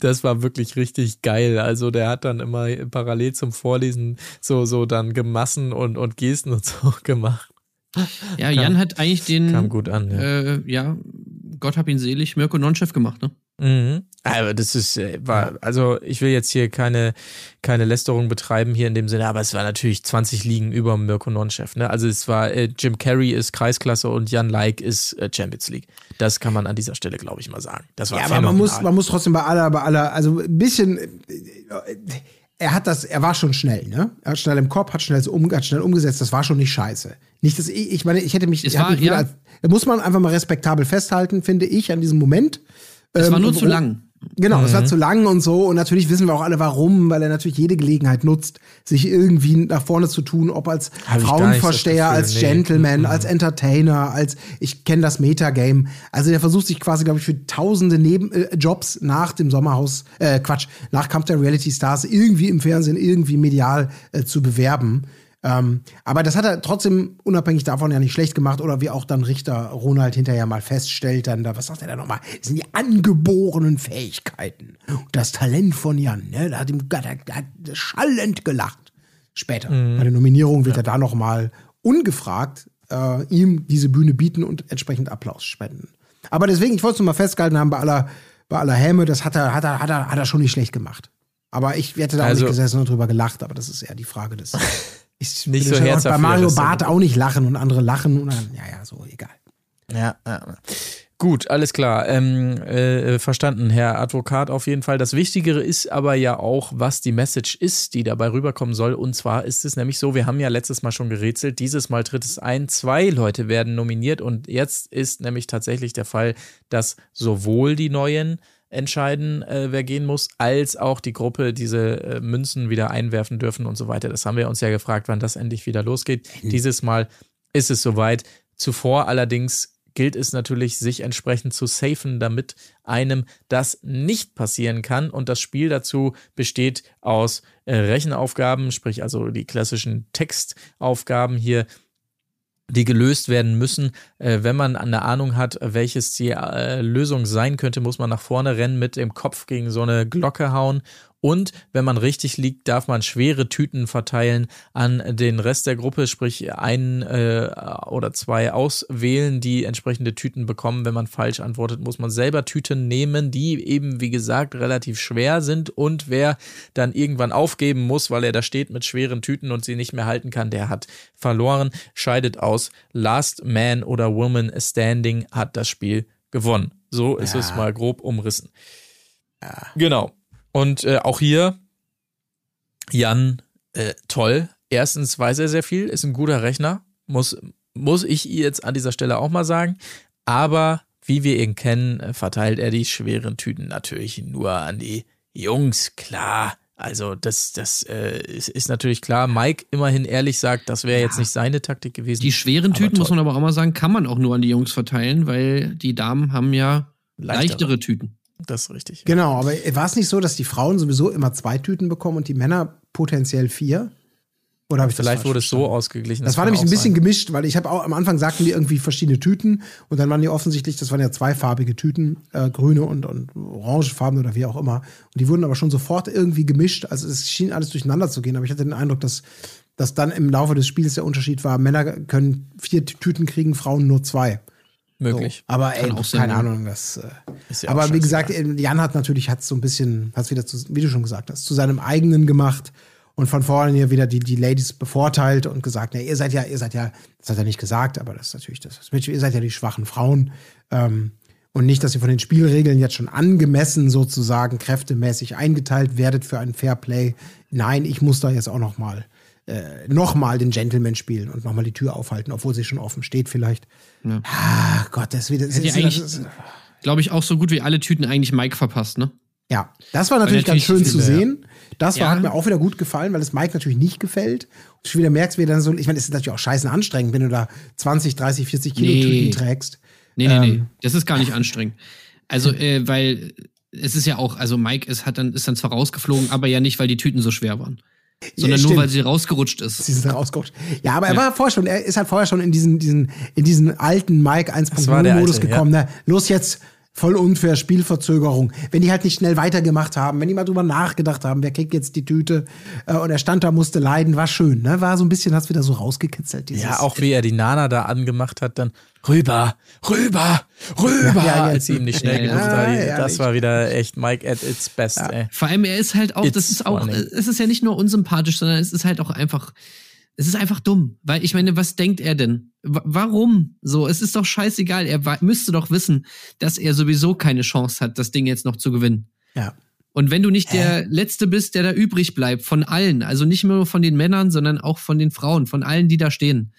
Das war wirklich richtig geil. Also der hat dann immer parallel zum Vorlesen so, so dann Gemassen und, und Gesten und so gemacht. Ja, Jan hat eigentlich den, Kam gut an, ja. äh, ja, Gott hab ihn selig, Mirko Nonchef gemacht, ne? Mhm. Aber das ist, äh, war, also ich will jetzt hier keine, keine Lästerung betreiben hier in dem Sinne, aber es war natürlich 20 Ligen über Mirko Nonchef, ne? Also es war, äh, Jim Carrey ist Kreisklasse und Jan Like ist äh, Champions League. Das kann man an dieser Stelle, glaube ich, mal sagen. Das war Ja, aber man muss, man muss trotzdem bei aller, bei aller, also ein bisschen, äh, er hat das, er war schon schnell, ne? Er hat schnell im Kopf, hat schnell, so um, hat schnell umgesetzt, das war schon nicht scheiße. Nicht, dass ich, ich meine, ich hätte mich, Es war, mich ja. als, da muss man einfach mal respektabel festhalten, finde ich, an diesem Moment. Es war Ähm, nur und zu lang. Genau, es war zu lang und so. Und natürlich wissen wir auch alle warum, weil er natürlich jede Gelegenheit nutzt, sich irgendwie nach vorne zu tun, ob als Hab Frauenversteher, als nee. Gentleman, als Entertainer, als ich kenne das Metagame. Also der versucht sich quasi, glaube ich, für tausende Nebenjobs äh, Jobs nach dem Sommerhaus, äh, Quatsch, nach Kampf der Reality Stars irgendwie im Fernsehen, irgendwie medial äh, zu bewerben. Ähm, aber das hat er trotzdem unabhängig davon ja nicht schlecht gemacht oder wie auch dann Richter Ronald hinterher mal feststellt, dann da, was sagt er da nochmal? Das sind die angeborenen Fähigkeiten. Das Talent von Jan, ne? Da hat ihm da, da, hat schallend gelacht. Später. Bei der Nominierung wird er da nochmal ungefragt äh, ihm diese Bühne bieten und entsprechend Applaus spenden. Aber deswegen, ich wollte es nur mal festgehalten haben, bei aller, bei aller Häme, das hat er, hat er, hat er, hat er schon nicht schlecht gemacht. Aber ich hätte da auch Also- nicht gesessen und drüber gelacht, aber das ist eher die Frage des. Ich Nicht so auch bei Mario Barth auch nicht lachen und andere lachen und dann, ja, ja, so, egal. Ja, ja. Gut, alles klar. Ähm, äh, verstanden, Herr Advokat, auf jeden Fall. Das Wichtigere ist aber ja auch, was die Message ist, die dabei rüberkommen soll. Und zwar ist es nämlich so, wir haben ja letztes Mal schon gerätselt, dieses Mal tritt es ein, zwei Leute werden nominiert und jetzt ist nämlich tatsächlich der Fall, dass sowohl die Neuen entscheiden, äh, wer gehen muss, als auch die Gruppe diese äh, Münzen wieder einwerfen dürfen und so weiter. Das haben wir uns ja gefragt, wann das endlich wieder losgeht. Dieses Mal ist es soweit. Zuvor allerdings gilt es natürlich, sich entsprechend zu safen, damit einem das nicht passieren kann. Und das Spiel dazu besteht aus äh, Rechenaufgaben, sprich also die klassischen Textaufgaben hier, die gelöst werden müssen. Äh, wenn man eine Ahnung hat, welches die äh, Lösung sein könnte, muss man nach vorne rennen, mit dem Kopf gegen so eine Glocke hauen. Und wenn man richtig liegt, darf man schwere Tüten verteilen an den Rest der Gruppe, sprich einen äh, oder zwei auswählen, die entsprechende Tüten bekommen. Wenn man falsch antwortet, muss man selber Tüten nehmen, die eben, wie gesagt, relativ schwer sind. Und wer dann irgendwann aufgeben muss, weil er da steht mit schweren Tüten und sie nicht mehr halten kann, der hat verloren, scheidet aus. Last Man oder Woman Standing hat das Spiel gewonnen. So ist es mal grob umrissen. Genau. Und äh, auch hier, Jan, äh, toll. Erstens weiß er sehr viel, ist ein guter Rechner, muss, muss ich jetzt an dieser Stelle auch mal sagen. Aber wie wir ihn kennen, äh, verteilt er die schweren Tüten natürlich nur an die Jungs, klar. Also das, das äh, ist, ist natürlich klar. Mike immerhin ehrlich sagt, das wäre jetzt nicht seine Taktik gewesen. Die schweren Tüten, muss man aber auch mal sagen, kann man auch nur an die Jungs verteilen, weil die Damen haben ja Leichtere. leichtere Tüten. Das ist richtig. Genau, aber war es nicht so, dass die Frauen sowieso immer zwei Tüten bekommen und die Männer potenziell vier? Oder habe ich das Vielleicht wurde es so ausgeglichen. Das war kann nämlich ein bisschen sein. gemischt, weil ich habe auch am Anfang sagten die irgendwie verschiedene Tüten und dann waren die offensichtlich, das waren ja zweifarbige Tüten, äh, grüne und, und orangefarben oder wie auch immer. Und die wurden aber schon sofort irgendwie gemischt. Also es schien alles durcheinander zu gehen. Aber ich hatte den Eindruck, dass, dass dann im Laufe des Spiels der Unterschied war, Männer können vier Tüten kriegen, Frauen nur zwei. Möglich. So. Aber ey, keine. Ahnung, das. Äh, Ist ja auch aber wie gesagt, äh, Jan hat natürlich hat so ein bisschen, hat wieder zu, wie du schon gesagt hast, zu seinem eigenen gemacht und von vorne hier wieder die, die Ladies bevorteilt und gesagt, nee, ihr seid ja, ihr seid ja, das hat er nicht gesagt, aber das ist natürlich das, das ihr seid ja die schwachen Frauen. Ähm, und nicht, dass ihr von den Spielregeln jetzt schon angemessen sozusagen kräftemäßig eingeteilt werdet für ein Fairplay. Nein, ich muss da jetzt auch noch mal äh, noch mal den Gentleman spielen und noch mal die Tür aufhalten, obwohl sie schon offen steht vielleicht. Ah, Gott, das ist wieder. Hätte ja eigentlich, glaube ich, auch so gut wie alle Tüten eigentlich Mike verpasst, ne? ja, das war natürlich Weil ganz schön natürlich zu sehen. Das war, Ja. hat mir auch wieder gut gefallen, weil es Mike natürlich nicht gefällt. Und du schon wieder merkst, wie dann so, ich meine, es ist natürlich auch scheiße anstrengend, wenn du da 20, 30, 40 Kilo Nee. Tüten trägst. Nee, nee, nee. Ähm. Das ist gar nicht anstrengend. Also, äh, weil es ist ja auch, also Mike ist, hat dann, ist dann zwar rausgeflogen, aber ja nicht, weil die Tüten so schwer waren. Sondern nur, stimmt. weil sie rausgerutscht ist. Sie da rausgerutscht. Ja, aber er war vorher schon, er ist halt vorher schon in diesen, diesen, in diesen alten Mike war der 1.0-Modus alte, gekommen. Ne? Los jetzt, voll unfair, Spielverzögerung. Wenn die halt nicht schnell weitergemacht haben, wenn die mal drüber nachgedacht haben, wer kriegt jetzt die Tüte äh, und er stand da, musste leiden, war schön, ne? War so ein bisschen, hat's wieder so rausgekitzelt. Dieses, Ja, auch wie er die Nana da angemacht hat, dann rüber, rüber, rüber, Ja, ja, als sie ihm nicht schnell ja, genug ja, war. Ja, Das war wieder echt Mike at its best, ey. Vor allem, er ist halt auch, das It's ist auch, funny. es ist ja nicht nur unsympathisch, sondern es ist halt auch einfach, es ist einfach dumm. Weil ich meine, was denkt er denn? W warum? So, es ist doch scheißegal. Er müsste doch wissen, dass er sowieso keine Chance hat, das Ding jetzt noch zu gewinnen. ja. Und wenn du nicht der Letzte bist, der da übrig bleibt, von allen, also nicht nur von den Männern, sondern auch von den Frauen, von allen, die da stehen.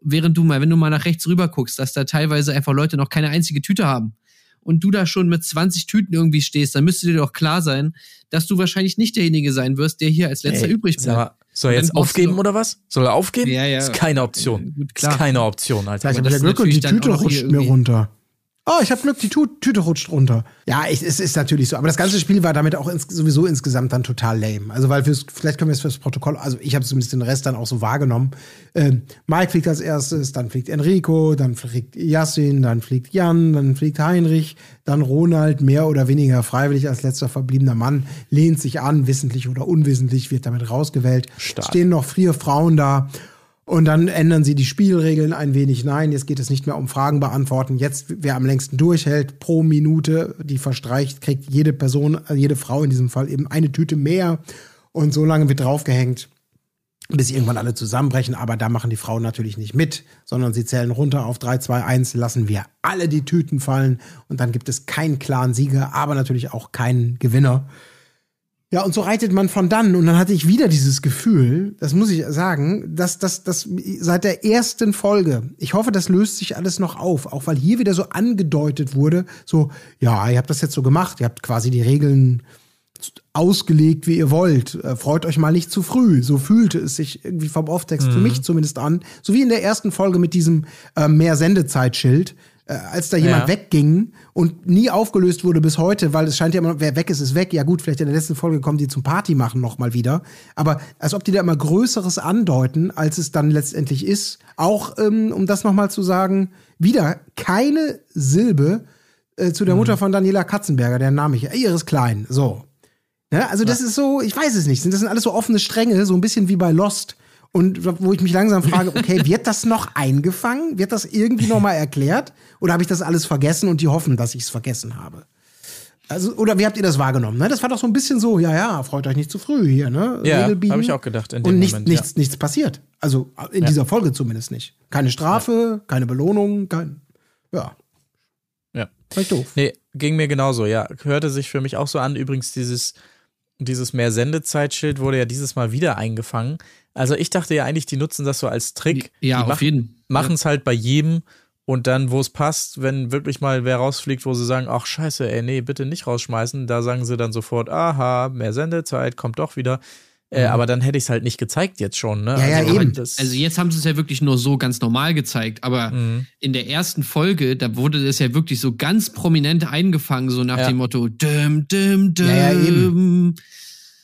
Während du mal, wenn du mal nach rechts rüber guckst, dass da teilweise einfach Leute noch keine einzige Tüte haben und du da schon mit 20 Tüten irgendwie stehst, dann müsste dir doch klar sein, dass du wahrscheinlich nicht derjenige sein wirst, der hier als letzter Ey, übrig bleibt. mal, soll er jetzt aufgeben oder was? Soll er aufgeben? Ja, ja. Ist keine Option. Gut, klar. Ist keine Option, Alter. Vielleicht Aber habe ich das ja Glück und die Tüte rutscht mir irgendwie- runter. Oh, ich habe Glück, die Tüte rutscht runter. Ja, ich, es ist natürlich so. Aber das ganze Spiel war damit auch ins, sowieso insgesamt dann total lame. Also, weil fürs, vielleicht können wir es fürs Protokoll, also ich habe zumindest den Rest dann auch so wahrgenommen. Ähm, Mike fliegt als erstes, dann fliegt Enrico, dann fliegt Yassin, dann fliegt Jan, dann fliegt Heinrich, dann Ronald, mehr oder weniger freiwillig als letzter verbliebener Mann, lehnt sich an, wissentlich oder unwissentlich, wird damit rausgewählt. Stark. Stehen noch vier Frauen da. Und dann ändern sie die Spielregeln ein wenig. Nein, jetzt geht es nicht mehr um Fragen beantworten. Jetzt, wer am längsten durchhält, pro Minute, die verstreicht, kriegt jede Person, also jede Frau in diesem Fall eben eine Tüte mehr. Und so lange wird draufgehängt, bis irgendwann alle zusammenbrechen. Aber da machen die Frauen natürlich nicht mit, sondern sie zählen runter auf 3, 2, 1, lassen wir alle die Tüten fallen. Und dann gibt es keinen klaren Sieger, aber natürlich auch keinen Gewinner. Ja, und so reitet man von dann. Und dann hatte ich wieder dieses Gefühl, das muss ich sagen, dass das dass seit der ersten Folge, ich hoffe, das löst sich alles noch auf, auch weil hier wieder so angedeutet wurde, so, ja, ihr habt das jetzt so gemacht, ihr habt quasi die Regeln ausgelegt, wie ihr wollt. Äh, freut euch mal nicht zu früh. So fühlte es sich irgendwie vom Off-Text für mich zumindest an. So wie in der ersten Folge mit diesem äh, mehr Sendezeitschild, äh, als da jemand Ja. wegging und nie aufgelöst wurde bis heute, weil es scheint ja immer, wer weg ist, ist weg. Ja gut, vielleicht in der letzten Folge kommen die zum Party machen noch mal wieder. Aber als ob die da immer Größeres andeuten, als es dann letztendlich ist. Auch, ähm, um das noch mal zu sagen, wieder keine Silbe äh, zu der Mutter von Daniela Katzenberger, deren Name ich, Iris Klein, so. Ne? Also das ist so, ich weiß es nicht, das sind alles so offene Stränge, so ein bisschen wie bei Lost. Und wo ich mich langsam frage, okay, wird das noch eingefangen? Wird das irgendwie noch mal erklärt? Oder habe ich das alles vergessen und die hoffen, dass ich es vergessen habe? Also, oder wie habt ihr das wahrgenommen? Ne? Das war doch so ein bisschen so, ja, ja, freut euch nicht zu früh hier, ne? Ja, Regel biegen. hab ich auch gedacht in dem Und nicht, Moment, nichts, nichts passiert. Also in dieser Folge zumindest nicht. Keine Strafe, keine Belohnung, kein, ja, Ja. ich doof. Nee, ging mir genauso, ja. Hörte sich für mich auch so an. Übrigens, dieses, dieses mehr Sendezeitschild wurde ja dieses Mal wieder eingefangen. Also ich dachte ja eigentlich, die nutzen das so als Trick. Ja, die auf jeden. Machen es halt bei jedem und dann, wo es passt, wenn wirklich mal wer rausfliegt, wo sie sagen, ach scheiße, ey, nee, bitte nicht rausschmeißen, da sagen sie dann sofort, aha, mehr Sendezeit, kommt doch wieder. Äh, aber dann hätte ich es halt nicht gezeigt jetzt schon, ne? Ja, ja, also, eben. Das, Also jetzt haben sie es ja wirklich nur so ganz normal gezeigt, aber Mhm. in der ersten Folge, da wurde das ja wirklich so ganz prominent eingefangen, so nach Ja. dem Motto, dim, dim, dim. Ja, ja, eben.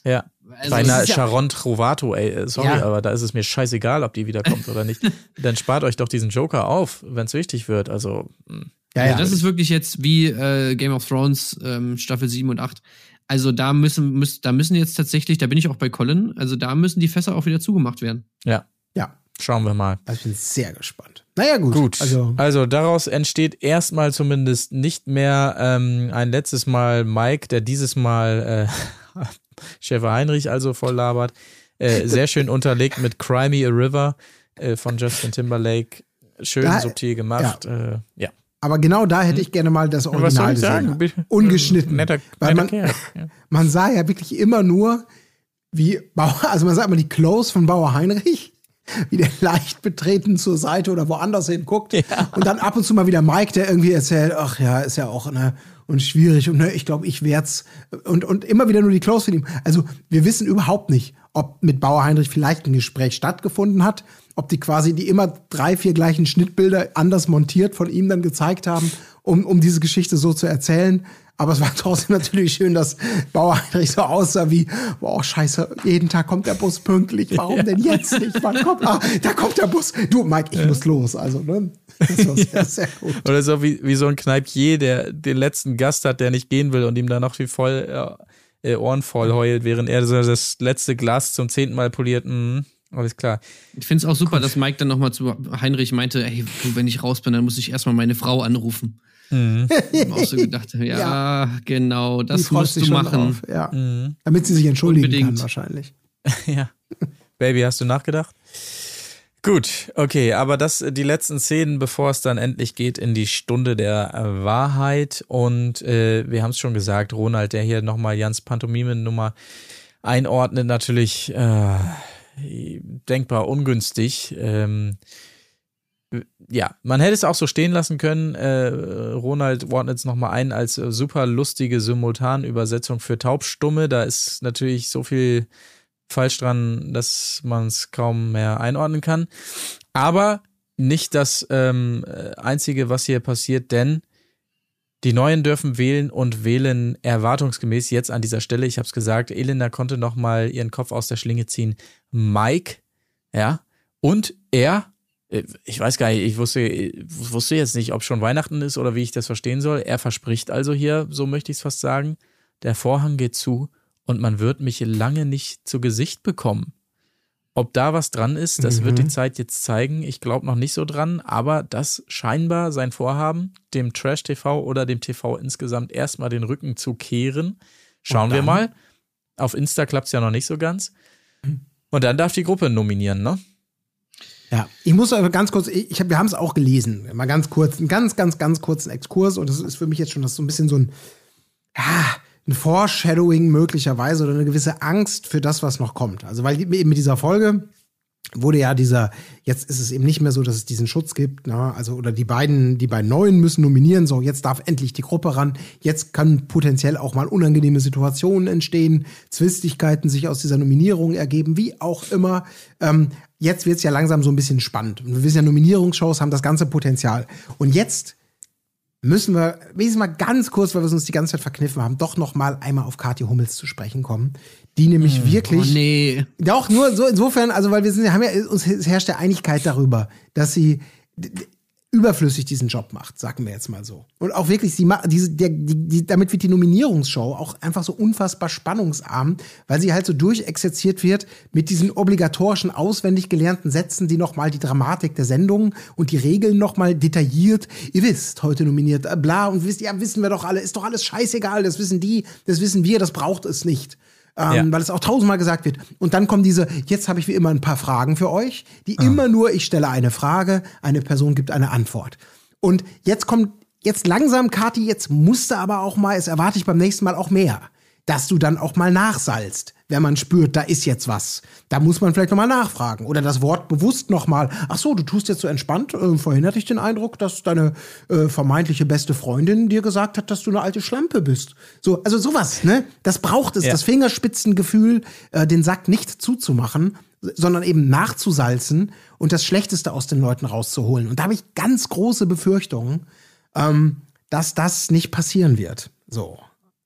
ja. Also, Bei einer ist ja- Sharon Trovato, ey, äh, sorry, Ja. aber da ist es mir scheißegal, ob die wiederkommt oder nicht. Dann spart euch doch diesen Joker auf, wenn es wichtig wird. Also, mh. Ja, Also ja. das ist wirklich jetzt wie äh, Game of Thrones ähm, Staffel 7 und 8. Also da müssen, müssen, da müssen jetzt tatsächlich, da bin ich auch bei Colin, also da müssen die Fässer auch wieder zugemacht werden. ja, ja. schauen wir mal. Also ich bin sehr gespannt. Naja, gut. Gut, Also, also, daraus entsteht erstmal zumindest nicht mehr ähm, ein letztes Mal Mike, der dieses Mal äh, Schäfer Heinrich also voll labert. Äh, sehr schön unterlegt mit Cry Me a River äh, von Justin Timberlake. Schön Da- subtil gemacht. Ja. Äh, ja. aber genau da hätte ich gerne mal das Original gesehen. Ungeschnitten. Netter, Weil netter man, Kerl. Ja. man sah ja wirklich immer nur, wie Bauer, also man sagt mal die Close von Bauer Heinrich, wie der leicht betreten zur Seite oder woanders hinguckt. Und dann ab und zu mal wieder Mike, der irgendwie erzählt, ach ja, ist ja auch, ne, und schwierig und ne, ich glaube, ich werd's. Und, und immer wieder nur die Close von ihm. Also wir wissen überhaupt nicht, ob mit Bauer Heinrich vielleicht ein Gespräch stattgefunden hat, ob die quasi die immer drei, vier gleichen Schnittbilder anders montiert von ihm dann gezeigt haben, um, um diese Geschichte so zu erzählen. Aber es war trotzdem natürlich schön, dass Bauer Heinrich so aussah wie, boah, scheiße, jeden Tag kommt der Bus pünktlich. Warum denn jetzt nicht? Wann kommt, ah, da kommt der Bus. Du, Mike, ich muss los. Also, ne? Das war sehr, sehr gut. Oder so wie, wie so ein Kneipier, der den letzten Gast hat, der nicht gehen will und ihm dann noch wie voll äh, Ohren voll heult, während er so das letzte Glas zum zehnten Mal poliert. Mhm, alles klar. Ich finde es auch super, dass Mike dann nochmal zu Heinrich meinte, ey, du, wenn ich raus bin, dann muss ich erstmal meine Frau anrufen. Ich hab auch so gedacht, ja, Ja. genau, das musst du machen. drauf, Ja. Damit sie sich entschuldigen Unbedingt. kann, wahrscheinlich. Ja. Baby, hast du nachgedacht? Gut, okay, aber das die letzten Szenen, bevor es dann endlich geht in die Stunde der äh, Wahrheit. Und äh, wir haben es schon gesagt, Ronald, der hier nochmal Jans Pantomime-Nummer einordnet, natürlich äh, denkbar ungünstig. Ähm, ja, man hätte es auch so stehen lassen können. Äh, Ronald ordnet es nochmal ein als äh, super lustige Simultanübersetzung für Taubstumme. Da ist natürlich so viel falsch dran, dass man es kaum mehr einordnen kann. Aber nicht das ähm, äh, Einzige, was hier passiert, denn die Neuen dürfen wählen und wählen erwartungsgemäß jetzt an dieser Stelle. Ich habe es gesagt, Elena konnte nochmal ihren Kopf aus der Schlinge ziehen. Mike, ja, und er, ich weiß gar nicht, ich wusste, ich wusste jetzt nicht, ob schon Weihnachten ist oder wie ich das verstehen soll. Er verspricht also hier, so möchte ich es fast sagen, der Vorhang geht zu und man wird mich lange nicht zu Gesicht bekommen. Ob da was dran ist, das wird die Zeit jetzt zeigen. Ich glaube noch nicht so dran, aber das scheinbar sein Vorhaben, dem Trash-TV oder dem TV insgesamt erstmal den Rücken zu kehren. Schauen wir mal. Auf Insta klappt es ja noch nicht so ganz. Und dann darf die Gruppe nominieren, ne? Ja, ich muss aber ganz kurz, ich, hab, wir haben es auch gelesen, mal ganz kurz, einen ganz, ganz, ganz kurzen Exkurs und das ist für mich jetzt schon das so ein bisschen so ein, ja, ein Foreshadowing möglicherweise oder eine gewisse Angst für das, was noch kommt. Also weil eben mit dieser Folge wurde ja dieser, jetzt ist es eben nicht mehr so, dass es diesen Schutz gibt, ne? also oder die beiden, die beiden Neuen müssen nominieren, so jetzt darf endlich die Gruppe ran, jetzt können potenziell auch mal unangenehme Situationen entstehen, Zwistigkeiten sich aus dieser Nominierung ergeben, wie auch immer. Ähm, jetzt wird es ja langsam so ein bisschen spannend. Und wir wissen ja, Nominierungsshows haben das ganze Potenzial. Und jetzt müssen wir wenigstens mal ganz kurz, weil wir uns die ganze Zeit verkniffen haben, doch noch mal einmal auf Kathi Hummels zu sprechen kommen, die nämlich Oh wirklich nee. doch, nur so insofern, also weil wir sind, haben ja, uns herrscht ja Einigkeit darüber, dass sie überflüssig diesen Job macht, sagen wir jetzt mal so. Und auch wirklich, sie macht diese, der, die, die, damit wird die Nominierungsshow auch einfach so unfassbar spannungsarm, weil sie halt so durchexerziert wird mit diesen obligatorischen, auswendig gelernten Sätzen, die nochmal die Dramatik der Sendung und die Regeln nochmal detailliert, ihr wisst, heute nominiert, äh, bla, und wisst, ja, wissen wir doch alle, ist doch alles scheißegal, das wissen die, das wissen wir, das braucht es nicht ähm, Ja. weil es auch tausendmal gesagt wird. Und dann kommen diese, jetzt habe ich wie immer ein paar Fragen für euch, die immer nur, ich stelle eine Frage, eine Person gibt eine Antwort. Und jetzt kommt, jetzt langsam, Kati, jetzt musste aber auch mal, es erwarte ich beim nächsten Mal auch mehr, dass du dann auch mal nachsalzt, wenn man spürt, da ist jetzt was. Da muss man vielleicht noch mal nachfragen oder das Wort bewusst noch mal. Ach so, du tust jetzt so entspannt. Äh, vorhin hatte ich den Eindruck, dass deine äh, vermeintliche beste Freundin dir gesagt hat, dass du eine alte Schlampe bist. So, also sowas, ne? Das braucht es, Ja. das Fingerspitzengefühl, äh, den Sack nicht zuzumachen, sondern eben nachzusalzen und das Schlechteste aus den Leuten rauszuholen. Und da habe ich ganz große Befürchtungen, ähm, dass das nicht passieren wird. So.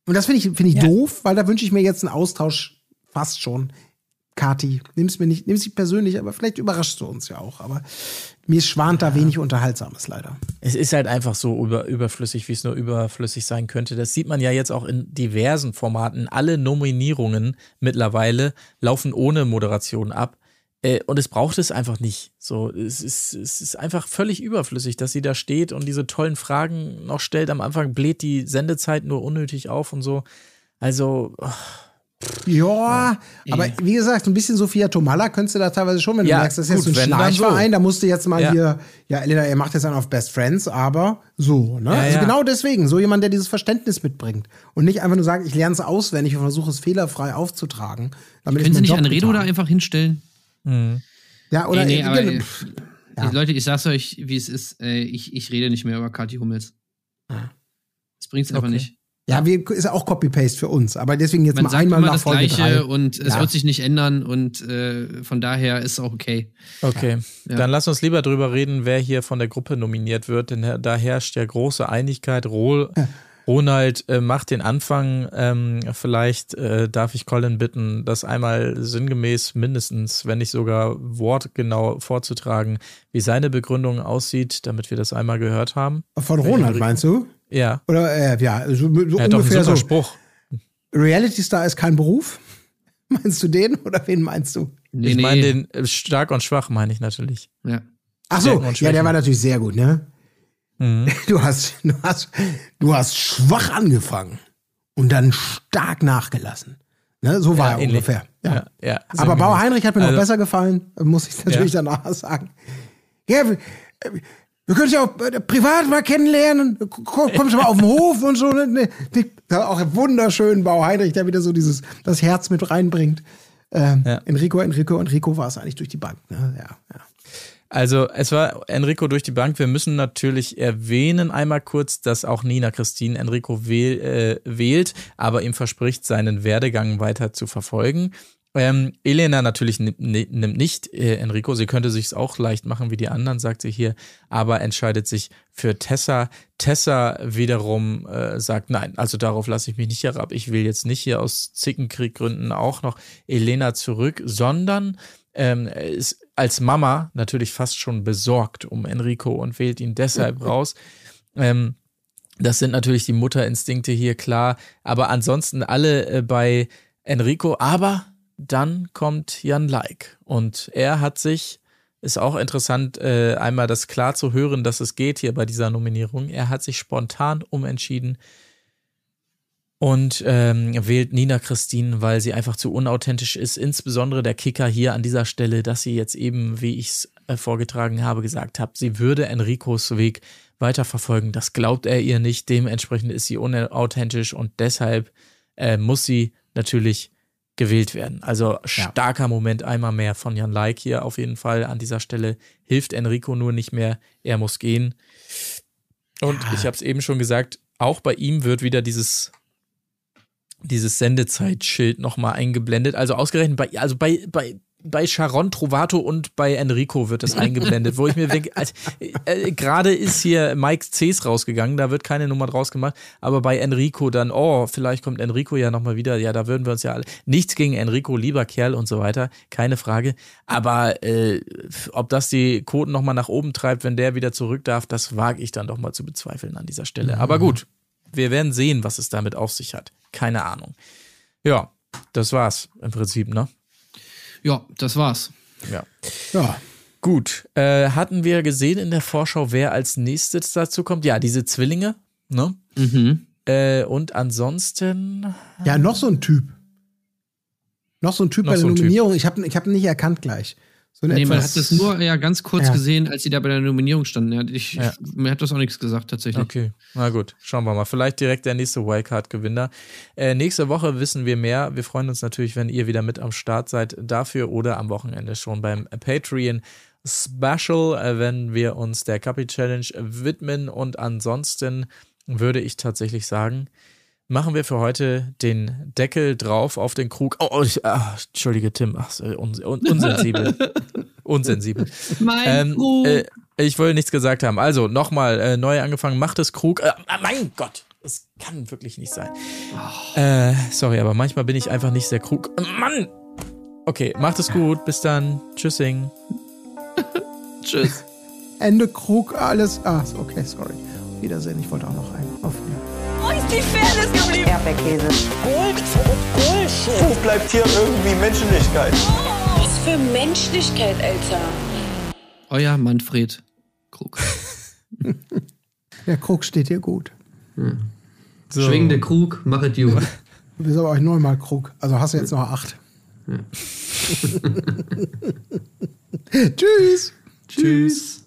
Und das finde ich, finde ich doof, weil da wünsche ich mir jetzt einen Austausch fast schon. Kati, nimm's mir nicht, nimm's nicht persönlich, aber vielleicht überraschst du uns ja auch. Aber mir schwant da wenig Unterhaltsames leider. Es ist halt einfach so über, überflüssig, wie es nur überflüssig sein könnte. Das sieht man ja jetzt auch in diversen Formaten. Alle Nominierungen mittlerweile laufen ohne Moderation ab. Äh, und es braucht es einfach nicht. So, es ist, es ist einfach völlig überflüssig, dass sie da steht und diese tollen Fragen noch stellt. Am Anfang bläht die Sendezeit nur unnötig auf und so. Also, oh, Ja, aber wie gesagt, ein bisschen Sophia Tomalla könntest du da teilweise schon, wenn Ja, du merkst, das ist jetzt gut, so ein dann so. Da musst du jetzt mal Ja. hier, ja, Elena, ihr macht jetzt einen auf Best Friends, aber so, ne? also ja. genau deswegen, so jemand, der dieses Verständnis mitbringt und nicht einfach nur sagt, ich lerne es auswendig und versuche es fehlerfrei aufzutragen. Damit Können Sie nicht Anredo da getan. einfach hinstellen? Ja, oder nee, nee, äh, aber, genau. äh, Leute, ich sag's euch, wie es ist. Äh, ich, ich rede nicht mehr über Kathi Hummels. Das bringt's einfach Okay. nicht. ja, wir, ist auch Copy-Paste für uns, aber deswegen jetzt Man mal sagt einmal immer nach das Folge Gleiche drei. und es Ja. wird sich nicht ändern und äh, von daher ist es auch okay. okay. Ja. Dann lass uns lieber drüber reden, wer hier von der Gruppe nominiert wird, denn da herrscht ja große Einigkeit. Ro Ronald äh, macht den Anfang. Ähm, vielleicht äh, darf ich Colin bitten, das einmal sinngemäß mindestens, wenn nicht sogar wortgenau vorzutragen, wie seine Begründung aussieht, damit wir das einmal gehört haben. Von Ronald, meinst du? Ja, Oder, äh, ja, so, so einen ungefähr super so. Spruch. Reality Star ist kein Beruf? Meinst du den oder wen meinst du? Nee, ich nee. meine den äh, stark und schwach, meine ich natürlich. Ja. Ach so, ja, der war natürlich sehr gut, ne? Mhm. Du hast, du hast, du hast schwach angefangen und dann stark nachgelassen. Ne? So war Ja, er ähnlich. ungefähr. Ja. Ja, ja, Aber sinngemäß. Bauer Heinrich hat mir Also- noch besser gefallen, muss ich natürlich danach sagen. Ja, wir, wir können dich auch äh, privat mal kennenlernen. Komm- Kommst du mal auf den Hof und so. Ne? Ne, auch wunderschön Bauer Heinrich, der wieder so dieses das Herz mit reinbringt. Ähm, Ja. Enrico, Enrico, Enrico war es eigentlich durch die Bank. Ne? Ja, ja. Also es war Enrico durch die Bank. Wir müssen natürlich erwähnen einmal kurz, dass auch Nina Christine Enrico wähl, äh, wählt, aber ihm verspricht, seinen Werdegang weiter zu verfolgen. Ähm, Elena natürlich nimmt, nicht äh, Enrico. Sie könnte sich auch leicht machen wie die anderen, sagt sie hier, aber entscheidet sich für Tessa. Tessa wiederum äh, sagt, nein, also darauf lasse ich mich nicht herab. Ich will jetzt nicht hier aus Zickenkrieggründen auch noch Elena zurück, sondern ähm, ist als Mama natürlich fast schon besorgt um Enrico und wählt ihn deshalb raus. Ähm, das sind natürlich die Mutterinstinkte hier klar, aber ansonsten alle äh, bei Enrico. Aber dann kommt Jan Like und er hat sich, ist auch interessant, äh, einmal das klar zu hören, dass es geht hier bei dieser Nominierung. Er hat sich spontan umentschieden und ähm, wählt Nina Christine, weil sie einfach zu unauthentisch ist. Insbesondere der Kicker hier an dieser Stelle, dass sie jetzt eben, wie ich es äh, vorgetragen habe, gesagt hat, sie würde Enricos Weg weiterverfolgen. Das glaubt er ihr nicht. Dementsprechend ist sie unauthentisch und deshalb äh, muss sie natürlich gewählt werden. Also starker Moment einmal mehr von Jan Like hier auf jeden Fall an dieser Stelle. Hilft Enrico nur nicht mehr. Er muss gehen. Und ich habe es eben schon gesagt, auch bei ihm wird wieder dieses dieses Sendezeitschild nochmal eingeblendet. Also ausgerechnet bei, also bei, bei, bei Sharon Trovato und bei Enrico wird das eingeblendet, wo ich mir denke, also, äh, gerade ist hier Mike Cs rausgegangen, da wird keine Nummer draus gemacht, aber bei Enrico dann, oh, vielleicht kommt Enrico ja nochmal wieder, ja, da würden wir uns ja alle, nichts gegen Enrico, lieber Kerl und so weiter, keine Frage, aber äh, ob das die Quoten nochmal nach oben treibt, wenn der wieder zurück darf, das wage ich dann doch mal zu bezweifeln an dieser Stelle. Aber gut, wir werden sehen, was es damit auf sich hat. Keine Ahnung. Ja, das war's im Prinzip, ne? Ja, das war's. Ja. ja. Gut. Äh, hatten wir gesehen in der Vorschau, wer als nächstes dazu kommt? Ja, diese Zwillinge, ne? Mhm. Äh, und ansonsten. Ja, noch so ein Typ. Noch so ein Typ Noch bei der so ein Typ. Nominierung. Ich habe ich hab ihn nicht erkannt gleich. So Nee, man hat das nur ja ganz kurz Ja. gesehen, als sie da bei der Nominierung standen. Ich, Ja. Mir hat das auch nichts gesagt, tatsächlich. Okay, na gut, schauen wir mal. Vielleicht direkt der nächste Wildcard-Gewinner. Äh, nächste Woche wissen wir mehr. Wir freuen uns natürlich, wenn ihr wieder mit am Start seid dafür oder am Wochenende schon beim Patreon Special, äh, wenn wir uns der Capi Challenge widmen. Und ansonsten würde ich tatsächlich sagen, machen wir für heute den Deckel drauf auf den Krug. Oh, oh ich, ah, entschuldige, Tim, ach, un, un, unsensibel. unsensibel. Mein Ähm, Krug. äh, ich wollte nichts gesagt haben. Also, nochmal, äh, neu angefangen, macht es Krug. Äh, ah, mein Gott, Das kann wirklich nicht sein. Äh, sorry, aber manchmal bin ich einfach nicht sehr krug. Mann! Okay, macht es gut. Bis dann. Tschüssing. Tschüss. Ende Krug, alles. Ah, okay, sorry. Wiedersehen, ich wollte auch noch einen. Auf Wiedersehen. Ist die Fairness geblieben? Erdbeerkäse. Gold, Bullshit. Wo bleibt hier irgendwie Menschlichkeit? Was für Menschlichkeit, Alter. Euer Manfred Krug. Der Krug steht dir gut. So. Schwingende Krug, machet you. Du bist aber euch neunmal Krug. Also hast du jetzt noch acht. Tschüss. Tschüss.